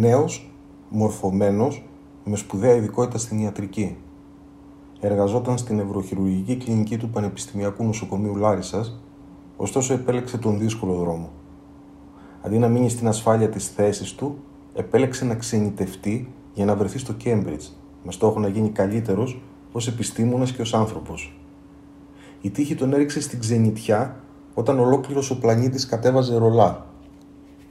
Είναι νέος, μορφωμένος, με σπουδαία ειδικότητα στην ιατρική. Εργαζόταν στην Ευρωχειρουργική Κλινική του Πανεπιστημιακού Νοσοκομείου Λάρισας, ωστόσο επέλεξε τον δύσκολο δρόμο. Αντί να μείνει στην ασφάλεια της θέσης του, επέλεξε να ξενιτευτεί για να βρεθεί στο Κέμπριτζ, με στόχο να γίνει καλύτερος ως επιστήμονας και ως άνθρωπος. Η τύχη τον έριξε στην ξενιτιά όταν ολόκληρος ο πλανήτης κατέβαζε ρολά.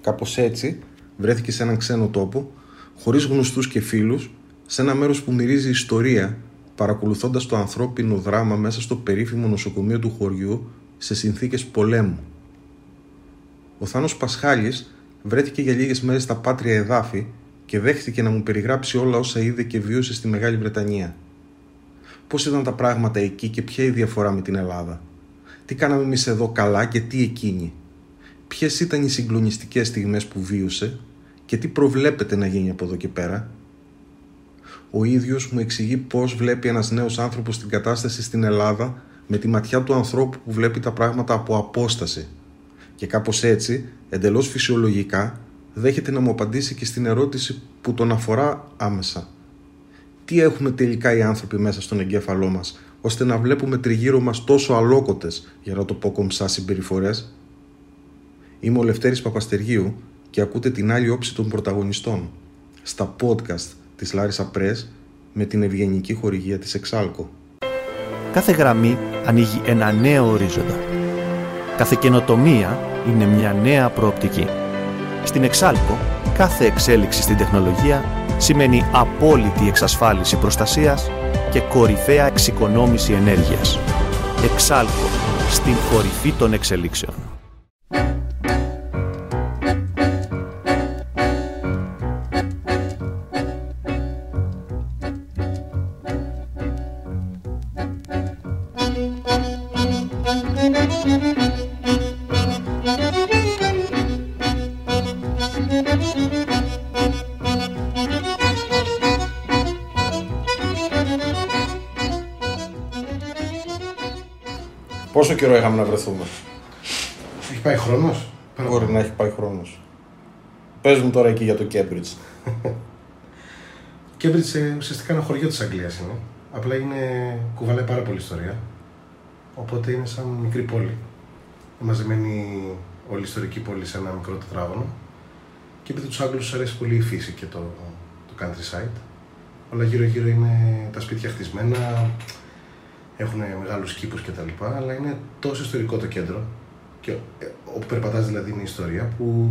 Κάπως έτσι βρέθηκε σε έναν ξένο τόπο, χωρίς γνωστούς και φίλους, σε ένα μέρος που μυρίζει ιστορία, παρακολουθώντας το ανθρώπινο δράμα μέσα στο περίφημο νοσοκομείο του χωριού σε συνθήκες πολέμου. Ο Θάνος Πασχάλης βρέθηκε για λίγες μέρες στα πάτρια εδάφη και δέχτηκε να μου περιγράψει όλα όσα είδε και βίωσε στη Μεγάλη Βρετανία. Πώς ήταν τα πράγματα εκεί και ποια η διαφορά με την Ελλάδα; Τι κάναμε εμείς εδώ καλά και τι εκείνη; Ποιες ήταν οι συγκλονιστικές στιγμές που βίωσε; Και τι προβλέπεται να γίνει από εδώ και πέρα; Ο ίδιος μου εξηγεί πώς βλέπει ένας νέος άνθρωπος την κατάσταση στην Ελλάδα με τη ματιά του ανθρώπου που βλέπει τα πράγματα από απόσταση. Και κάπως έτσι, εντελώς φυσιολογικά, δέχεται να μου απαντήσει και στην ερώτηση που τον αφορά άμεσα. Τι έχουμε τελικά οι άνθρωποι μέσα στον εγκέφαλό μας, ώστε να βλέπουμε τριγύρω μας τόσο αλόκοτες, για να το πω κομψά συμπεριφορές; Είμαι ο Λευτέρης Παπαστεργίου και ακούτε την άλλη όψη των πρωταγωνιστών στα podcast της Larissa Press με την ευγενική χορηγία της Exalco. Κάθε γραμμή ανοίγει ένα νέο ορίζοντα. Κάθε καινοτομία είναι μια νέα προοπτική. Στην Exalco, κάθε εξέλιξη στην τεχνολογία σημαίνει απόλυτη εξασφάλιση προστασίας και κορυφαία εξοικονόμηση ενέργειας. Εξάλκο, στην κορυφή των εξελίξεων. Καιρό είχαμε να βρεθούμε. Έχει πάει χρόνος; Μπορεί να έχει πάει χρόνος. Πες μου τώρα εκεί για το Κέμπριτζ. Κέμπριτζ ε, ουσιαστικά ένα χωριό της Αγγλίας είναι. Απλά είναι, κουβαλάει πάρα πολύ ιστορία. Οπότε είναι σαν μικρή πόλη. Μαζεμένη όλη η ιστορική πόλη σε ένα μικρό τετράγωνο. Και επειδή τους Άγγλους αρέσει πολύ η φύση και το, το countryside. Όλα γύρω-γύρω είναι τα σπίτια χτισμένα, έχουν μεγάλους κήπους κτλ. Αλλά είναι τόσο ιστορικό το κέντρο, και ε, όπου περπατάς δηλαδή είναι η ιστορία, που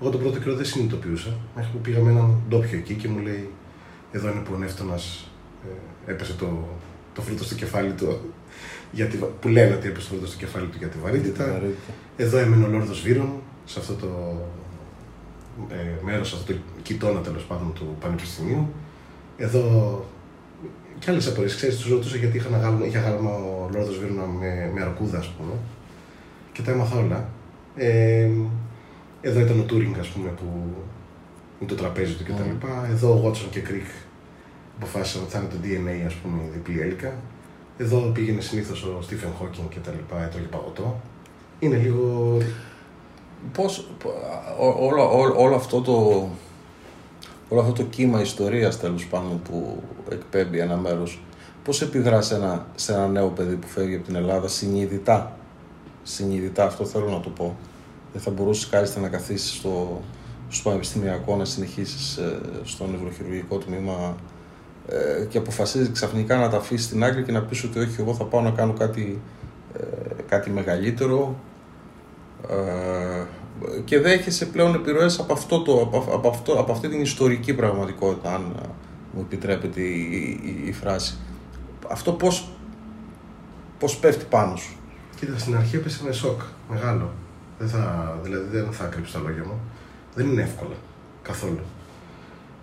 εγώ τον πρώτο καιρό δεν συνειδητοποιούσα. Μέχρι που πήγαμε έναν ντόπιο εκεί και μου λέει: Εδώ είναι που ο Νεύτωνας ε, έπεσε το, το φρούτο στο κεφάλι του. Γιατί, που λένε ότι έπεσε το φρούτο στο κεφάλι του για τη βαρύτητα. Εδώ έμενε ο Λόρδος Βύρον, σε αυτό το ε, μέρος, σε αυτό το κοιτώνα τέλος πάντων του Πανεπιστημίου. Εδώ και άλλες απορίες. Ξέρεις, τους ρωτούσα γιατί είχα άγαλμα, είχε άγαλμα ο Λόρδος Βύρωνα με, με αρκούδα, ας πούμε. Και τα έμαθα όλα. Ε, εδώ ήταν ο Τούρινγκ, ας πούμε, που με το τραπέζι του κτλ. Mm. Εδώ ο Γουότσον και Κρικ αποφάσισαν ότι θα είναι το DNA, ας πούμε, η διπλή έλικα. Εδώ πήγαινε συνήθως ο Στίβεν Χόκινγκ και τα λοιπά, έτρωγε παγωτό. Είναι λίγο. Πώ όλο, όλο, όλο αυτό το όλο αυτό το κύμα ιστορίας τέλος πάντων που εκπέμπει ένα μέρος πώς επιδρά σε ένα, σε ένα νέο παιδί που φεύγει από την Ελλάδα συνειδητά; Συνειδητά αυτό θέλω να το πω. Δεν θα μπορούσες κάλλιστα να καθίσεις στο, στο πανεπιστημιακό να συνεχίσεις ε, στο νευροχειρουργικό τμήμα ε, και αποφασίζεις ξαφνικά να τα αφήσεις στην άκρη και να πεις ότι όχι εγώ θα πάω να κάνω κάτι, ε, κάτι μεγαλύτερο ε, και δέχεσαι πλέον επιρροές από, αυτό το, από, αυτό, από αυτή την ιστορική πραγματικότητα, αν μου επιτρέπετε η, η, η φράση. Αυτό πώς, πώς πέφτει πάνω σου; Κοίτα, στην αρχή έπεσε με σοκ, μεγάλο. Δεν θα, δηλαδή δεν θα κρύψω τα λόγια μου. Δεν είναι εύκολα, καθόλου.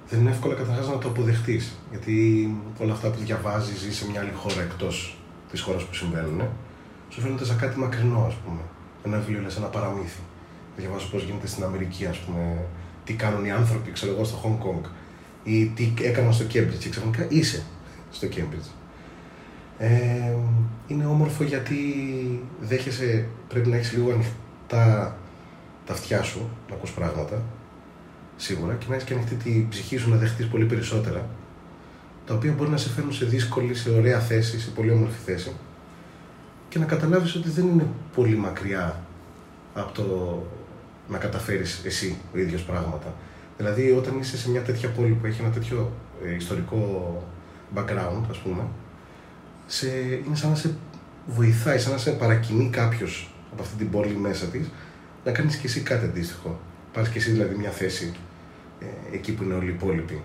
Δεν είναι εύκολα καταρχάς να το αποδεχτείς. Γιατί όλα αυτά που διαβάζεις, ζει σε μια άλλη χώρα εκτός της χώρας που συμβαίνουν, σου φαίνονται σαν κάτι μακρινό, ας πούμε. Ένα βιβλίο, ένα παραμύθι διαβάζω πώς γίνεται στην Αμερική, ας πούμε, τι κάνουν οι άνθρωποι, ξέρω εγώ, στο Hong Kong ή τι έκαναν στο Cambridge και ξαφνικά είσαι στο Cambridge. Ε, είναι όμορφο γιατί δέχεσαι, πρέπει να έχεις λίγο ανοιχτά τα αυτιά σου, να ακούς πράγματα. σίγουρα και να έχεις και ανοιχτή την ψυχή σου να δεχτεί πολύ περισσότερα. Τα οποία μπορεί να σε φέρουν σε δύσκολη, σε ωραία θέση, σε πολύ όμορφη θέση. Και να καταλάβεις ότι δεν είναι πολύ μακριά από το να καταφέρεις εσύ ο ίδιος πράγματα. Δηλαδή, όταν είσαι σε μια τέτοια πόλη που έχει ένα τέτοιο ε, ιστορικό background, ας πούμε, σε, είναι σαν να σε βοηθάει, σαν να σε παρακινεί κάποιος από αυτή την πόλη μέσα της να κάνεις και εσύ κάτι αντίστοιχο. Πάρεις και εσύ δηλαδή μια θέση ε, εκεί που είναι όλοι οι υπόλοιποι.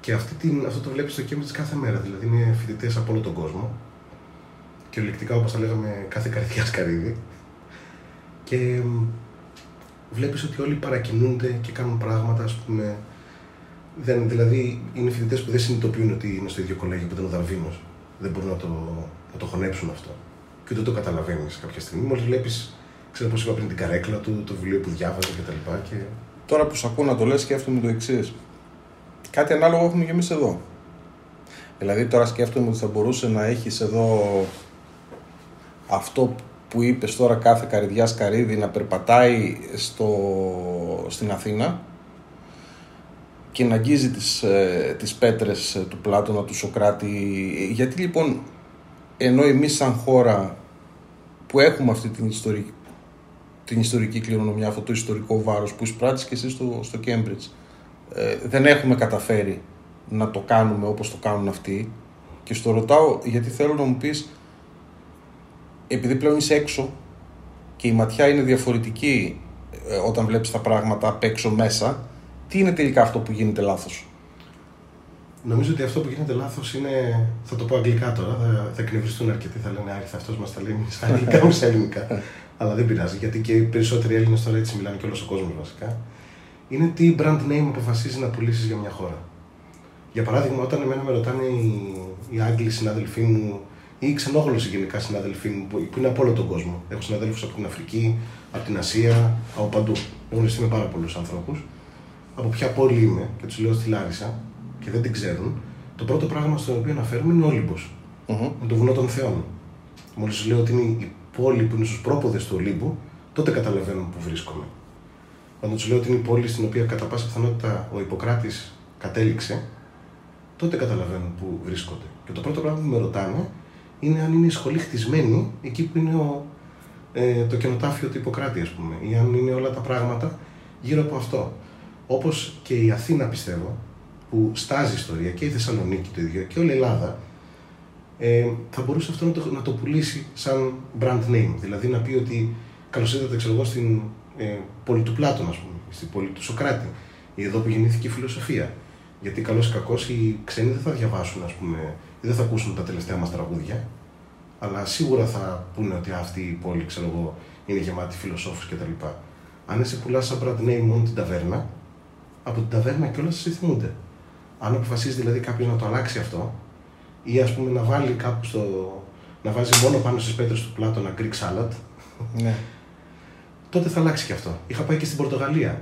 Και αυτή την, αυτό το βλέπεις στο Cambridge κάθε μέρα. Δηλαδή είναι φοιτητές από όλο τον κόσμο. Κυριολεκτικά, όπως τα λέγαμε, κάθε καρδιά καρύδι. Και βλέπεις ότι όλοι παρακινούνται και κάνουν πράγματα, ας πούμε. Δεν, δηλαδή, είναι φοιτητές που δεν συνειδητοποιούν ότι είναι στο ίδιο κολέγιο που ήταν ο Δαρβίνος. Δεν μπορούν να το, να το χωνέψουν αυτό. Και ούτε το καταλαβαίνεις κάποια στιγμή. Μόλις βλέπεις, ξέρω πώς είπα πριν, την καρέκλα του, το βιβλίο που διάβαζε κτλ. Και... Τώρα που σου ακούω να το λες σκέφτομαι το εξής. Κάτι ανάλογο έχουμε και εμείς εδώ. Δηλαδή τώρα σκέφτομαι ότι θα μπορούσε να έχεις εδώ αυτό που είπες τώρα κάθε καρυδιάς καρύδι να περπατάει στο, στην Αθήνα και να αγγίζει τις, ε, τις πέτρες ε, του Πλάτωνα, του Σοκράτη. Γιατί λοιπόν, ενώ εμείς σαν χώρα που έχουμε αυτή την ιστορική, την ιστορική κληρονομιά, αυτό το ιστορικό βάρος που εισπράττεις και εσύ στο, στο Cambridge, ε, δεν έχουμε καταφέρει να το κάνουμε όπως το κάνουν αυτοί και στο ρωτάω γιατί θέλω να μου πεις επειδή πλέον είσαι έξω και η ματιά είναι διαφορετική ε, όταν βλέπεις τα πράγματα απ' έξω μέσα, τι είναι τελικά αυτό που γίνεται λάθος; Νομίζω ότι αυτό που γίνεται λάθος είναι. Θα το πω αγγλικά τώρα, θα, θα εκνευριστούν αρκετοί. Θα λένε Άριθα, αυτός μας τα λέει στα αγγλικά, μου στα ελληνικά. Αλλά δεν πειράζει, γιατί και οι περισσότεροι Έλληνες τώρα έτσι μιλάνε και όλος ο κόσμος βασικά. Είναι τι brand name αποφασίζει να πουλήσεις για μια χώρα. Για παράδειγμα, όταν εμένα με ρωτάνε οι, οι Άγγλοι συνάδελφοί μου ή οι ξενόγλωσσοι γενικά συνάδελφοί μου που, είναι από όλο τον κόσμο. Έχω συναδέλφους από την Αφρική, από την Ασία, από παντού. Έχω γνωριστεί με πάρα πολλούς ανθρώπους. Από ποια πόλη είμαι και τους λέω στη Λάρισα και δεν την ξέρουν. Το πρώτο πράγμα στο οποίο αναφέρουμε είναι ο Όλυμπος. Mm-hmm. Με το βουνό των Θεών. Μόλις λέω ότι είναι η πόλη που είναι στους πρόποδες του Ολύμπου, τότε καταλαβαίνουν που βρίσκομαι. Όταν τους λέω ότι είναι η πόλη στην οποία κατά πάσα πιθανότητα ο Ιπποκράτης κατέληξε, τότε καταλαβαίνουν που βρίσκονται. Και το πρώτο πράγμα που με ρωτάνε είναι αν είναι η σχολή χτισμένη εκεί που είναι ο, ε, το καινοτάφιο του Ιπποκράτη, ας πούμε, ή αν είναι όλα τα πράγματα γύρω από αυτό. Όπως και η Αθήνα, πιστεύω, που στάζει ιστορία και η Θεσσαλονίκη το ίδιο και όλη η Ελλάδα, ε, θα μπορούσε αυτό να το, να το πουλήσει σαν brand name. Δηλαδή να πει ότι καλώς ήρθατε, ξέρω εγώ, στην ε, πόλη του Πλάτων, ας πούμε, στην πόλη του Σοκράτη, ή εδώ που γεννήθηκε η φιλοσοφία. Γιατί καλό ή κακό οι ξένοι δεν θα διαβάσουν, ας πούμε, ή δεν θα ακούσουν τα τελευταία μας τραγούδια, αλλά σίγουρα θα πούνε ότι αυτή η πόλη, ξέρω εγώ, είναι γεμάτη φιλοσόφους κτλ. Αν εσύ πουλάς σαν brand name μόνο την ταβέρνα, από την ταβέρνα κιόλας σε θυμούνται. Αν αποφασίσει δηλαδή κάποιος να το αλλάξει αυτό, ή ας πούμε να βάλει κάπου στο. να βάζει μόνο πάνω στις πέτρες του Πλάτωνα Greek salad, ναι. τότε θα αλλάξει και αυτό. Είχα πάει και στην Πορτογαλία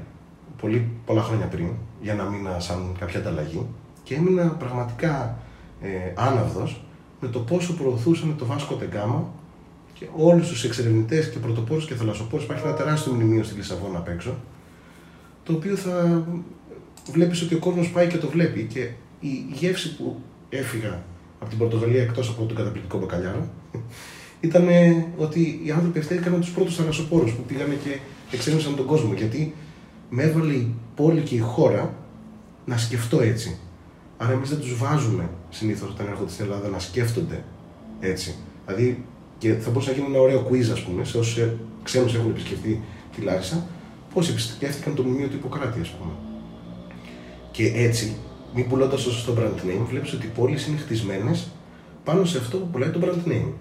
πολύ, πολλά χρόνια πριν, για να μείνα σαν κάποια ανταλλαγή, και έμεινα πραγματικά ε, άναυδος με το πόσο προωθούσαν το Βάσκο Τεγκάμα και όλους τους εξερευνητές και πρωτοπόρους και θαλασσοπόρους. Υπάρχει ένα τεράστιο μνημείο στη Λισαβόνα απ' έξω, το οποίο θα βλέπεις ότι ο κόσμος πάει και το βλέπει. Και η γεύση που έφυγα από την Πορτογαλία εκτός από τον καταπληκτικό μπακαλιάρο ήταν ότι οι άνθρωποι αυτοί έκαναν τους πρώτους θαλασσοπόρους που πήγανε και εξέρευναν τον κόσμο. Γιατί με έβαλε η πόλη και η χώρα να σκεφτώ έτσι. Άρα εμείς δεν τους βάζουμε συνήθως όταν έρχονται στην Ελλάδα να σκέφτονται έτσι. Δηλαδή και θα μπορούσε να γίνει ένα ωραίο quiz, ας πούμε, σε όσου ξένου έχουν επισκεφτεί τη Λάρισα, πώς επισκέφτηκαν το μνημείο του Ιπποκράτη, ας πούμε. Και έτσι, μην πουλώντας το σωστό brand name, βλέπεις ότι οι πόλεις είναι χτισμένες πάνω σε αυτό που πουλάει το brand name.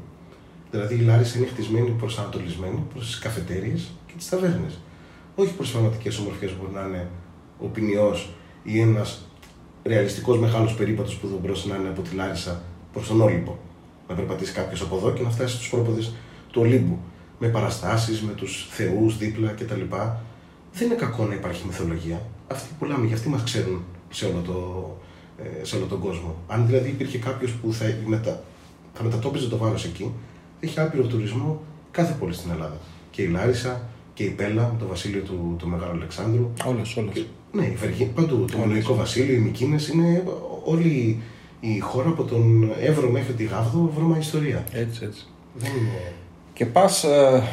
Δηλαδή η Λάρισα είναι χτισμένη προσανατολισμένη προς τις καφετέρειε και τις ταβέρνες. Όχι προς πραγματικέ ομορφιές που μπορεί να είναι ο ποινιός ή ένας ρεαλιστικός μεγάλος περίπατος που θα μπορούσε να είναι από τη Λάρισα προς τον Όλυμπο. Να περπατήσει κάποιος από εδώ και να φτάσει στους πρόποδε του Ολύμπου. Με παραστάσεις, με τους θεούς δίπλα κτλ. Δεν είναι κακό να υπάρχει μυθολογία. Αυτοί που πουλάμε, για αυτοί μας ξέρουν σε όλο, το, ε, σε όλο τον κόσμο. Αν δηλαδή υπήρχε κάποιος που θα, μετα, θα μετατόπιζε το βάρος εκεί, έχει άπειρο τουρισμό κάθε πόλη στην Ελλάδα. Και η Λάρισα και η Πέλα, το βασίλειο του, του Μεγάλου Αλεξάνδρου. Όλες, όλες. Ναι, η Βεργή, παντού. Το Μαλαϊκό Βασίλειο, οι Μικίνες είναι όλη η χώρα από τον Εύρο μέχρι τη Γάβδο βρώμα ιστορία. Έτσι, έτσι. Δεν είναι. Και πας, ε,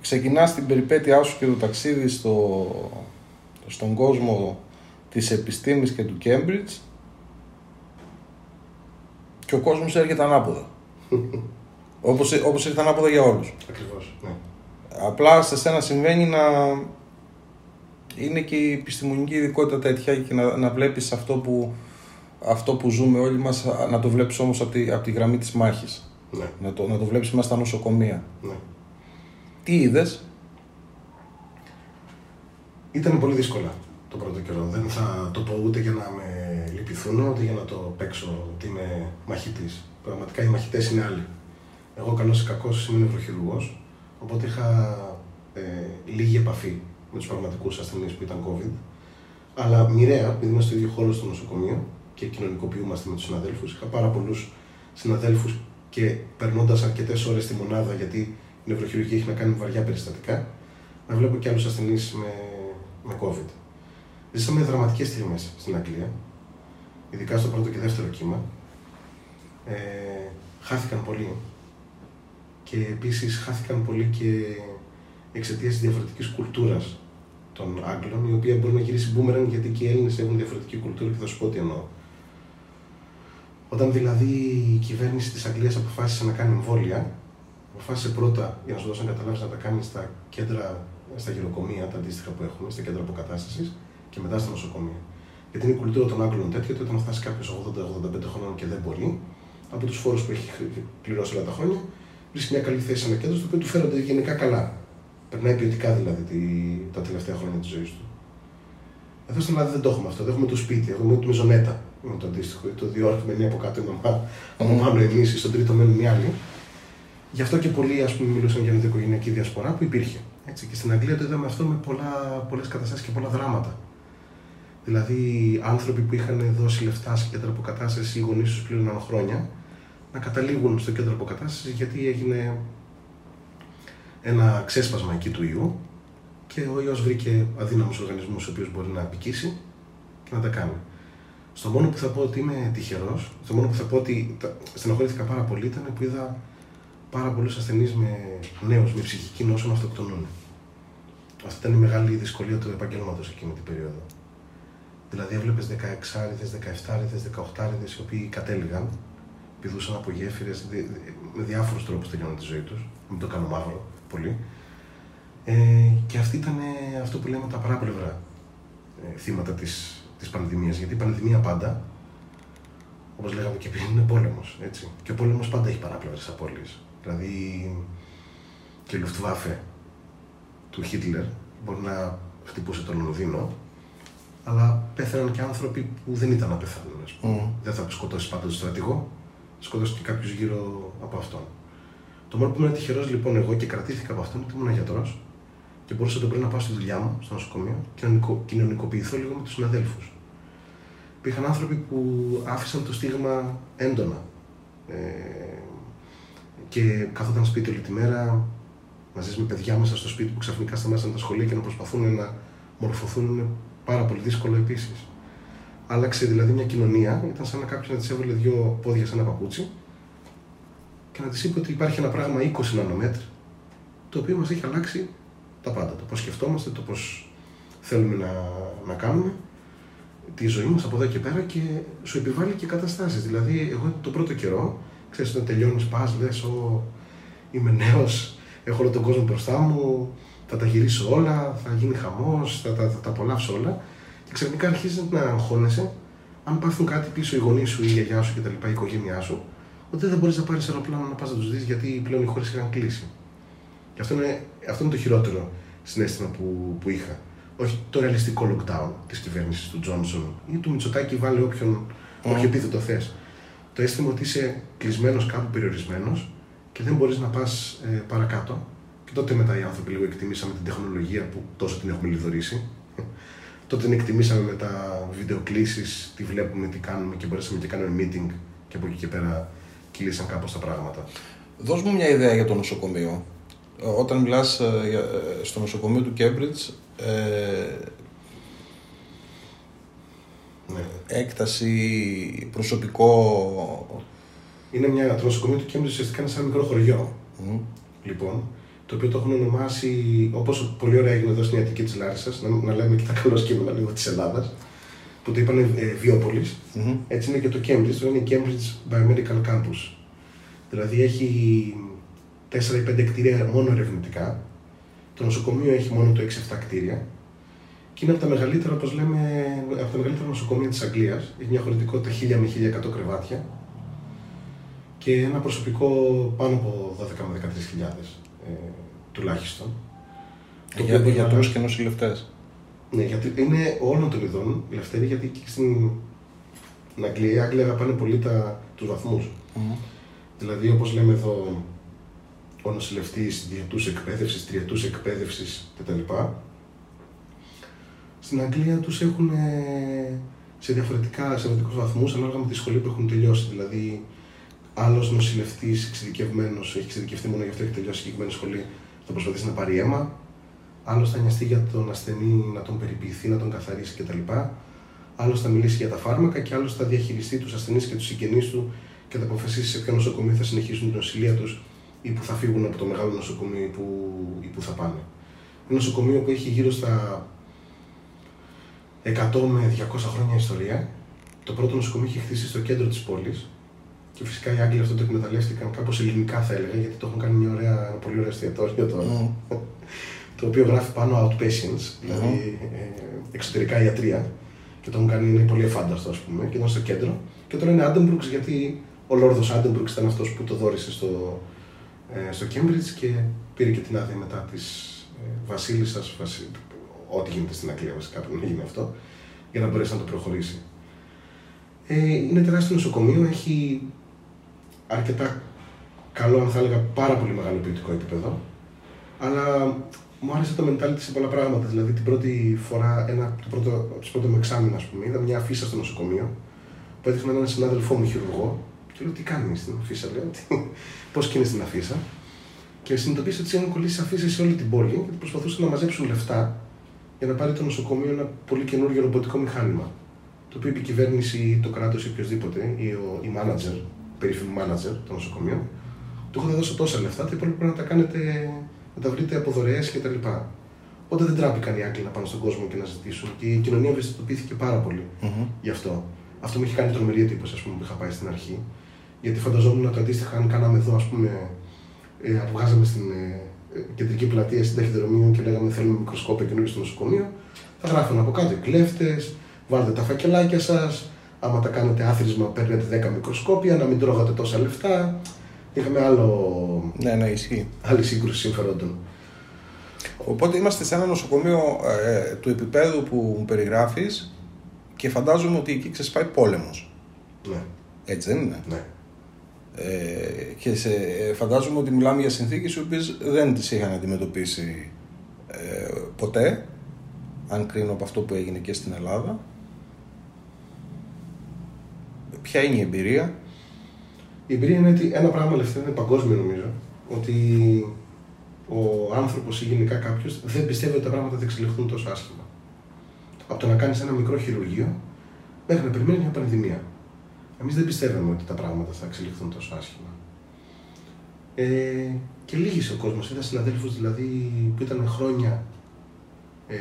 ξεκινάς την περιπέτειά σου και το ταξίδι στο, στον κόσμο της επιστήμης και του Cambridge και ο κόσμος έρχεται ανάποδα. όπως, όπως ήρθε ανάποδα για όλους. Ακριβώς, ναι. Απλά σε σένα συμβαίνει να είναι και η επιστημονική ειδικότητα τέτοια και να, να βλέπεις αυτό που, αυτό που ζούμε όλοι μας, να το βλέπεις όμως από τη, από τη γραμμή της μάχης. ναι. Να το, να το βλέπεις μέσα στα νοσοκομεία. ναι. Τι είδες, Ήταν πολύ δύσκολα το πρώτο καιρό. Δεν θα το πω ούτε για να με λυπηθούν, ούτε για να το παίξω ότι είμαι μαχητής. Πραγματικά οι μαχητές είναι άλλοι. Εγώ, καλός ή κακός, είμαι νευροχειρουργός, οπότε είχα ε, λίγη επαφή με τους πραγματικού ασθενείς που ήταν COVID. Αλλά μοιραία, επειδή είμαστε στο ίδιο χώρο στο νοσοκομείο και κοινωνικοποιούμαστε με τους συναδέλφους, είχα πάρα πολλούς συναδέλφους και περνώντας αρκετές ώρες στη μονάδα, γιατί η νευροχειρουργία έχει να κάνει με βαριά περιστατικά, να βλέπω και άλλους ασθενείς με, με COVID. Ζήσαμε δραματικές στιγμές στην Αγγλία, ειδικά στο πρώτο και δεύτερο κύμα. Ε, χάθηκαν πολλοί. Και επίσης χάθηκαν πολλοί και εξαιτίας της διαφορετικής κουλτούρας των Άγγλων, η οποία μπορεί να γυρίσει μπούμεραν γιατί και οι Έλληνες έχουν διαφορετική κουλτούρα και θα σου πω τι εννοώ. Όταν δηλαδή η κυβέρνηση της Αγγλίας αποφάσισε να κάνει εμβόλια, αποφάσισε πρώτα, για να σου δώσω να καταλάβεις, να τα κάνεις στα κέντρα, στα γεροκομεία, τα αντίστοιχα που έχουμε, στα κέντρα αποκατάστασης και μετά στα νοσοκομεία. Γιατί είναι η κουλτούρα των Άγγλων τέτοια, ότι όταν φτάσει κάποιος 80-85 χρόνων και δεν μπορεί, από τους φόρους που έχει πληρώσει όλα τα χρόνια, βρίσκει μια καλή θέση σε ένα κέντρο στο οποίο του φέρονται γενικά καλά. Περνάει ποιοτικά δηλαδή τη, τα τελευταία χρόνια της ζωής του. Εδώ στην Ελλάδα δεν το έχουμε αυτό. Δεν έχουμε το σπίτι, έχουμε τη μεζονέτα. Είναι το αντίστοιχο. Το διόρθω με μία από κάτω η μαμά, από πάνω εμεί, στον τρίτο μένουν οι άλλοι. Γι' αυτό και πολλοί ας πούμε, μιλούσαν για ενδοοικογενειακή διασπορά που υπήρχε. Έτσι. Και στην Αγγλία το είδαμε αυτό με πολλές καταστάσεις και πολλά δράματα. Δηλαδή, άνθρωποι που είχαν δώσει λεφτά σε κέντρο αποκατάστασης ή γονείς τους πλήρωναν χρόνια, να καταλήγουν στο κέντρο αποκατάστασης γιατί έγινε ένα ξέσπασμα εκεί του ιού και ο ιός βρήκε αδύναμους οργανισμούς ο οποίος μπορεί να απικήσει και να τα κάνει. Στο μόνο που θα πω ότι είμαι τυχερός, στο μόνο που θα πω ότι τα- στενοχωρήθηκα πάρα πολύ ήταν που είδα πάρα πολλούς ασθενείς με νέους με ψυχική νόσο να αυτοκτονούν. Αυτή ήταν η μεγάλη δυσκολία του επαγγέλματο εκείνη την περίοδο. Δηλαδή, έβλεπες 16άριδε, 17άριδε, 18άριδε οι οποίοι κατέληγαν, πηδούσαν από γέφυρες, με διάφορους τρόπους τελειώναν τη ζωή τους. Μην το κάνω μαύρο πολύ. Ε, και αυτή ήταν ε, αυτό που λέμε τα παράπλευρα ε, θύματα της, της πανδημίας. Γιατί η πανδημία πάντα, όπως λέγαμε και πριν, είναι πόλεμος, έτσι. Και ο πόλεμος πάντα έχει παράπλευρες απώλειες. Δηλαδή, και η Luftwaffe του Χίτλερ μπορεί να χτυπούσε τον Λονδίνο, αλλά πέθαναν και άνθρωποι που δεν ήταν να πεθάνουν, ας πούμε. Μμμ. Δεν θα σκοτώσει πάντα τον στρατηγό, σκοτώσει και κάποιου γύρω από αυτόν. Το μόνο που ήμουν τυχερός λοιπόν εγώ και κρατήθηκα από αυτόν, ότι ήμουν γιατρός και μπορούσα το πρωί να πάω στη δουλειά μου, στο νοσοκομείο και να νοικο- κοινωνικοποιηθώ λίγο με τους συναδέλφους. Υπήρχαν άνθρωποι που άφησαν το στίγμα έντονα. Ε, και κάθονταν σπίτι όλη τη μέρα μαζί με παιδιά μέσα στο σπίτι που ξαφνικά σταμάτησαν τα σχολεία και να προσπαθούν να μορφωθούν είναι πάρα πολύ δύσκολο επίσης. Άλλαξε δηλαδή μια κοινωνία, ήταν σαν να κάποιος να της έβαλε δύο πόδια σε ένα παπούτσι και να της είπε ότι υπάρχει ένα πράγμα 20 νανομέτρ το οποίο μας έχει αλλάξει τα πάντα. Το πώς σκεφτόμαστε, το πώς θέλουμε να, να κάνουμε τη ζωή μας από εδώ και πέρα και σου επιβάλλει και καταστάσεις. Δηλαδή, εγώ το πρώτο καιρό, ξέρεις, όταν τελειώνεις, πας, λες, Ω, είμαι νέος, έχω όλο τον κόσμο μπροστά μου, θα τα γυρίσω όλα, θα γίνει χαμός, θα, τα- θα τα απολαύσω όλα. Και ξαφνικά αρχίζεις να αγχώνεσαι αν πάθουν κάτι πίσω οι γονείς σου, η γιαγιά σου κτλ. η οικογένειά σου, ότι δεν μπορείς να πάρεις αεροπλάνο να πας να τους δεις γιατί πλέον οι χώρες είχαν κλείσει. Και αυτό είναι, αυτό είναι το χειρότερο συνέστημα που, που είχα. Όχι το ρεαλιστικό lockdown της κυβέρνησης του Τζόνσον ή του Μητσοτάκη, βάλε όποιον Μμμ. όχι επίθετο θες. Το αίσθημα ότι είσαι κλεισμένος κάπου περιορισμένος και δεν μπορείς να πας ε, παρακάτω. Και τότε μετά οι άνθρωποι λίγο εκτιμήσαμε την τεχνολογία που τόσο την έχουμε λιδωρήσει. τότε την εκτιμήσαμε με τα βιντεοκλήσεις, τι βλέπουμε, τι κάνουμε και μπορέσαμε και κάνουμε meeting και από εκεί και πέρα κυλήσαν κάπως τα πράγματα. Δώσ' μου μια ιδέα για το νοσοκομείο. Ε, Όταν μιλάς ε, για- ε, στο νοσοκομείο του Cambridge, ε, έκταση, προσωπικό. Είναι μια, το νοσοκομείο του Κέμπριτζ ουσιαστικά είναι σαν ένα μικρό χωριό. Λοιπόν, το οποίο το έχουν ονομάσει, όπως πολύ ωραία έγινε εδώ στην Ιατρική της Λάρισας, να, να λέμε και τα καλό κείμενα λίγο της Ελλάδας, που το είπαν ε, βιοπολη Έτσι είναι και το Cambridge, το είναι Cambridge Biomedical Campus. Δηλαδή έχει 4 ή 5 κτίρια μόνο ερευνητικά. Το νοσοκομείο έχει μόνο το 6-7 κτίρια. Και είναι από τα μεγαλύτερα, όπως λέμε, από τα μεγαλύτερα νοσοκομεία της Αγγλίας. Έχει μια χωρητικότητα 1000 με 1100 κρεβάτια και ένα προσωπικό πάνω από 12 με 13.000 ε, τουλάχιστον. Το για γιατρούς και νοσηλευτέ. Ναι, γιατί είναι όλων των ειδών ελευθερία, γιατί και στην Αγγλία, οι Άγγλοι αγαπάνε πολύ τα, τους βαθμούς. Mm-hmm. Δηλαδή, όπως λέμε εδώ, ο νοσηλευτής διετούς εκπαίδευσης, τριετούς εκπαίδευσης κτλ. Στην Αγγλία τους έχουν σε διαφορετικά, σε διαφορετικούς βαθμούς, ανάλογα με τη σχολή που έχουν τελειώσει. Δηλαδή, άλλος νοσηλευτής εξειδικευμένος, έχει εξειδικευτεί μόνο γι' αυτό, έχει τελειώσει συγκεκριμένη σχολή, θα προσπαθήσει να πάρει αίμα. Άλλο θα νοιαστεί για τον ασθενή να τον περιποιηθεί, να τον καθαρίσει κτλ. Άλλο θα μιλήσει για τα φάρμακα και άλλο θα διαχειριστεί τους ασθενείς και τους συγγενείς του και θα αποφασίσει σε ποιο νοσοκομείο θα συνεχίσουν την νοσηλεία τους ή που θα φύγουν από το μεγάλο νοσοκομείο ή που, ή που θα πάνε. Ένα νοσοκομείο που έχει γύρω στα 100 με 200 χρόνια ιστορία. Το πρώτο νοσοκομείο έχει χτίσει στο κέντρο της πόλης, και φυσικά οι Άγγλοι αυτό το εκμεταλλεύτηκαν κάπως ελληνικά, θα έλεγα, γιατί το έχουν κάνει μια ωραία, ένα πολύ ωραίο εστιατόριο τώρα. Mm. το οποίο γράφει πάνω outpatients, δηλαδή mm. ε, εξωτερικά ιατρεία. Και το έχουν κάνει είναι πολύ ευφάνταστο, ας πούμε, και ήταν στο κέντρο. Και τώρα είναι Addenbrooke's, γιατί ο Λόρδος Addenbrooke's ήταν αυτός που το δώρισε στο, ε, στο Cambridge και πήρε και την άδεια μετά της ε, Βασίλισσας, βασί... ό,τι γίνεται στην Αγγλία βασικά πρέπει να γίνει αυτό, για να μπορέσει να το προχωρήσει. Ε, είναι τεράστιο νοσοκομείο, έχει αρκετά καλό, αν θα έλεγα, πάρα πολύ μεγάλο ποιοτικό επίπεδο. Αλλά μου άρεσε το mentality σε πολλά πράγματα. Δηλαδή, την πρώτη φορά, ένα, το πρώτο, το πρώτο μου εξάμεινο, ας πούμε, είδα μια αφίσα στο νοσοκομείο που έδειχνε έναν συνάδελφό μου χειρουργό. Και λέω: Τι κάνεις στην αφίσα, λέω, πώς κινείς στην αφίσα; Και συνειδητοποίησα ότι είχαν κολλήσει αφήσει σε όλη την πόλη και προσπαθούσαν να μαζέψουν λεφτά για να πάρει το νοσοκομείο ένα πολύ καινούργιο ρομποτικό μηχάνημα. Το οποίο η κυβέρνηση, το κράτος ή οποιοδήποτε, ή ο, η manager, περίφημο manager των νοσοκομείων, του έχω δώσει τόσα λεφτά, τα υπόλοιπα πρέπει να τα κάνετε, να τα βρείτε από δωρεές κτλ. Οπότε δεν τράπηκαν οι Άγγλοι να πάνε στον κόσμο και να ζητήσουν. Και η κοινωνία ευαισθητοποιήθηκε πάρα πολύ mm-hmm. γι' αυτό. Αυτό μου είχε κάνει τρομερή εντύπωση, ας πούμε, που είχα πάει στην αρχή. Γιατί φανταζόμουν ότι αντίστοιχα, αν κάναμε εδώ, ας πούμε, ε, βγάζαμε στην ε, κεντρική πλατεία στην ταχυδρομείο και λέγαμε θέλουμε μικροσκόπια καινούργιο στο νοσοκομείο, θα γράφουν από κάτω οι κλέφτε, βάλτε τα φακελάκια σας, άμα τα κάνετε άθροισμα παίρνετε 10 μικροσκόπια, να μην τρώγατε τόσα λεφτά. Είχαμε άλλο... Ναι, ναι, ισχύει. Άλλη σύγκρουση συμφερόντων. Οπότε είμαστε σε ένα νοσοκομείο ε, του επίπεδου που μου περιγράφεις και φαντάζομαι ότι εκεί ξεσπάει πόλεμος. Ναι. Έτσι δεν είναι; Ναι. Ε, και σε, ε, φαντάζομαι ότι μιλάμε για συνθήκες οι οποίες δεν τις είχαν αντιμετωπίσει ε, ποτέ αν κρίνω από αυτό που έγινε και στην Ελλάδα ποια είναι η εμπειρία; Η εμπειρία είναι ότι ένα πράγμα λεφτά είναι παγκόσμιο νομίζω. Ότι ο άνθρωπος ή γενικά κάποιος δεν πιστεύει ότι τα πράγματα θα εξελιχθούν τόσο άσχημα. Από το να κάνεις ένα μικρό χειρουργείο μέχρι να περιμένεις μια πανδημία. Εμείς δεν πιστεύαμε ότι τα πράγματα θα εξελιχθούν τόσο άσχημα. Ε, και λύγησε ο κόσμος. Είδα συναδέλφους δηλαδή που ήταν χρόνια ε,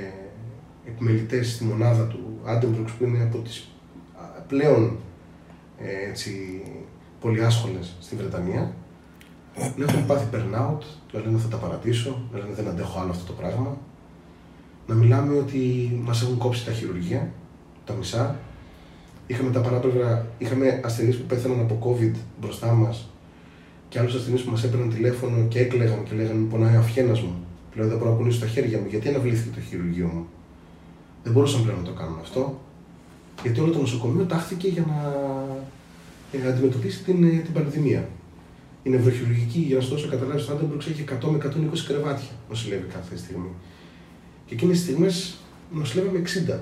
επιμελητές στη μονάδα του Addenbrooke's που είναι από τις πλέον ε, έτσι, πολυάσχολες στη Βρετανία. Να έχουν πάθει burnout, να λένε θα τα παρατήσω, να λένε δεν αντέχω άλλο αυτό το πράγμα. Να μιλάμε ότι μας έχουν κόψει τα χειρουργεία, τα μισά. Είχαμε τα παράπλευρα, είχαμε ασθενείς που πέθαναν από COVID μπροστά μας και άλλους ασθενείς που μας έπαιρναν τηλέφωνο και έκλεγαν και λέγανε Πονάει ο αυχένας μου. Πλέον δεν μπορώ να κουνήσω τα χέρια μου γιατί αναβλήθηκε το χειρουργείο μου. Δεν μπορούσαν πλέον να το κάνουν αυτό. Γιατί όλο το νοσοκομείο τάχθηκε για να ε, αντιμετωπίσει την, ε, την πανδημία. Η νευροχειρουργική, για να σου δώσω να καταλάβεις, στο Addenbrooke's έχει 100 με 120 κρεβάτια νοσηλεύει κάθε στιγμή. Και εκείνες τις στιγμές νοσηλεύαμε 60,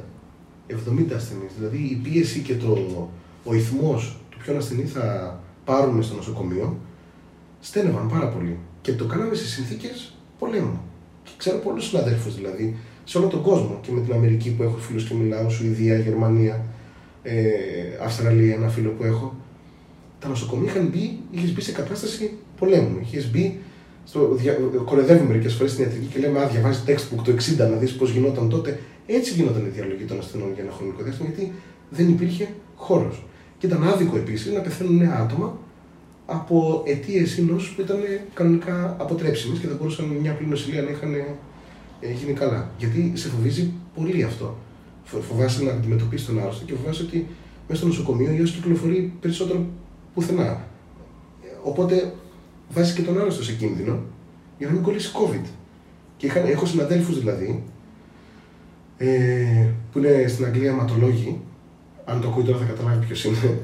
70 ασθενείς. Δηλαδή η πίεση και το, ο ηθμός του ποιον ασθενή θα πάρουμε στο νοσοκομείο στένευαν πάρα πολύ. Και το κάναμε σε συνθήκες πολέμου. Και ξέρω πολλούς συναδέλφους δηλαδή σε όλο τον κόσμο και με την Αμερική που έχω φίλους και μιλάω, Σουηδία, Γερμανία, ε, Αυστραλία, ένα φίλο που έχω, τα νοσοκομεία είχαν μπει, είχες μπει σε κατάσταση πολέμου. Είχες μπει, στο, δια, κορεδεύουμε μερικές φορές στην ιατρική και λέμε: Α, διαβάζεις textbook το 60 να δεις πώς γινόταν τότε. Έτσι γινόταν η διαλογή των ασθενών για ένα χρονικό διάστημα, γιατί δεν υπήρχε χώρος. Και ήταν άδικο επίσης να πεθαίνουν νέα άτομα από αιτίες ή νόσου που ήταν κανονικά αποτρέψιμες και θα μπορούσαν μια απλή νοσηλεία να είχαν ε, γίνει καλά. Γιατί σε φοβίζει πολύ αυτό. Φοβάσαι να αντιμετωπίσεις τον άρρωστο και φοβάσαι ότι μέσα στο νοσοκομείο ο ιό κυκλοφορεί περισσότερο πουθενά. Οπότε βάζει και τον άρρωστο σε κίνδυνο για να μην κολλήσει COVID. Και είχαν, έχω συναδέλφους δηλαδή, ε, που είναι στην Αγγλία αιματολόγοι, αν το ακούει τώρα θα καταλάβει ποιος είναι,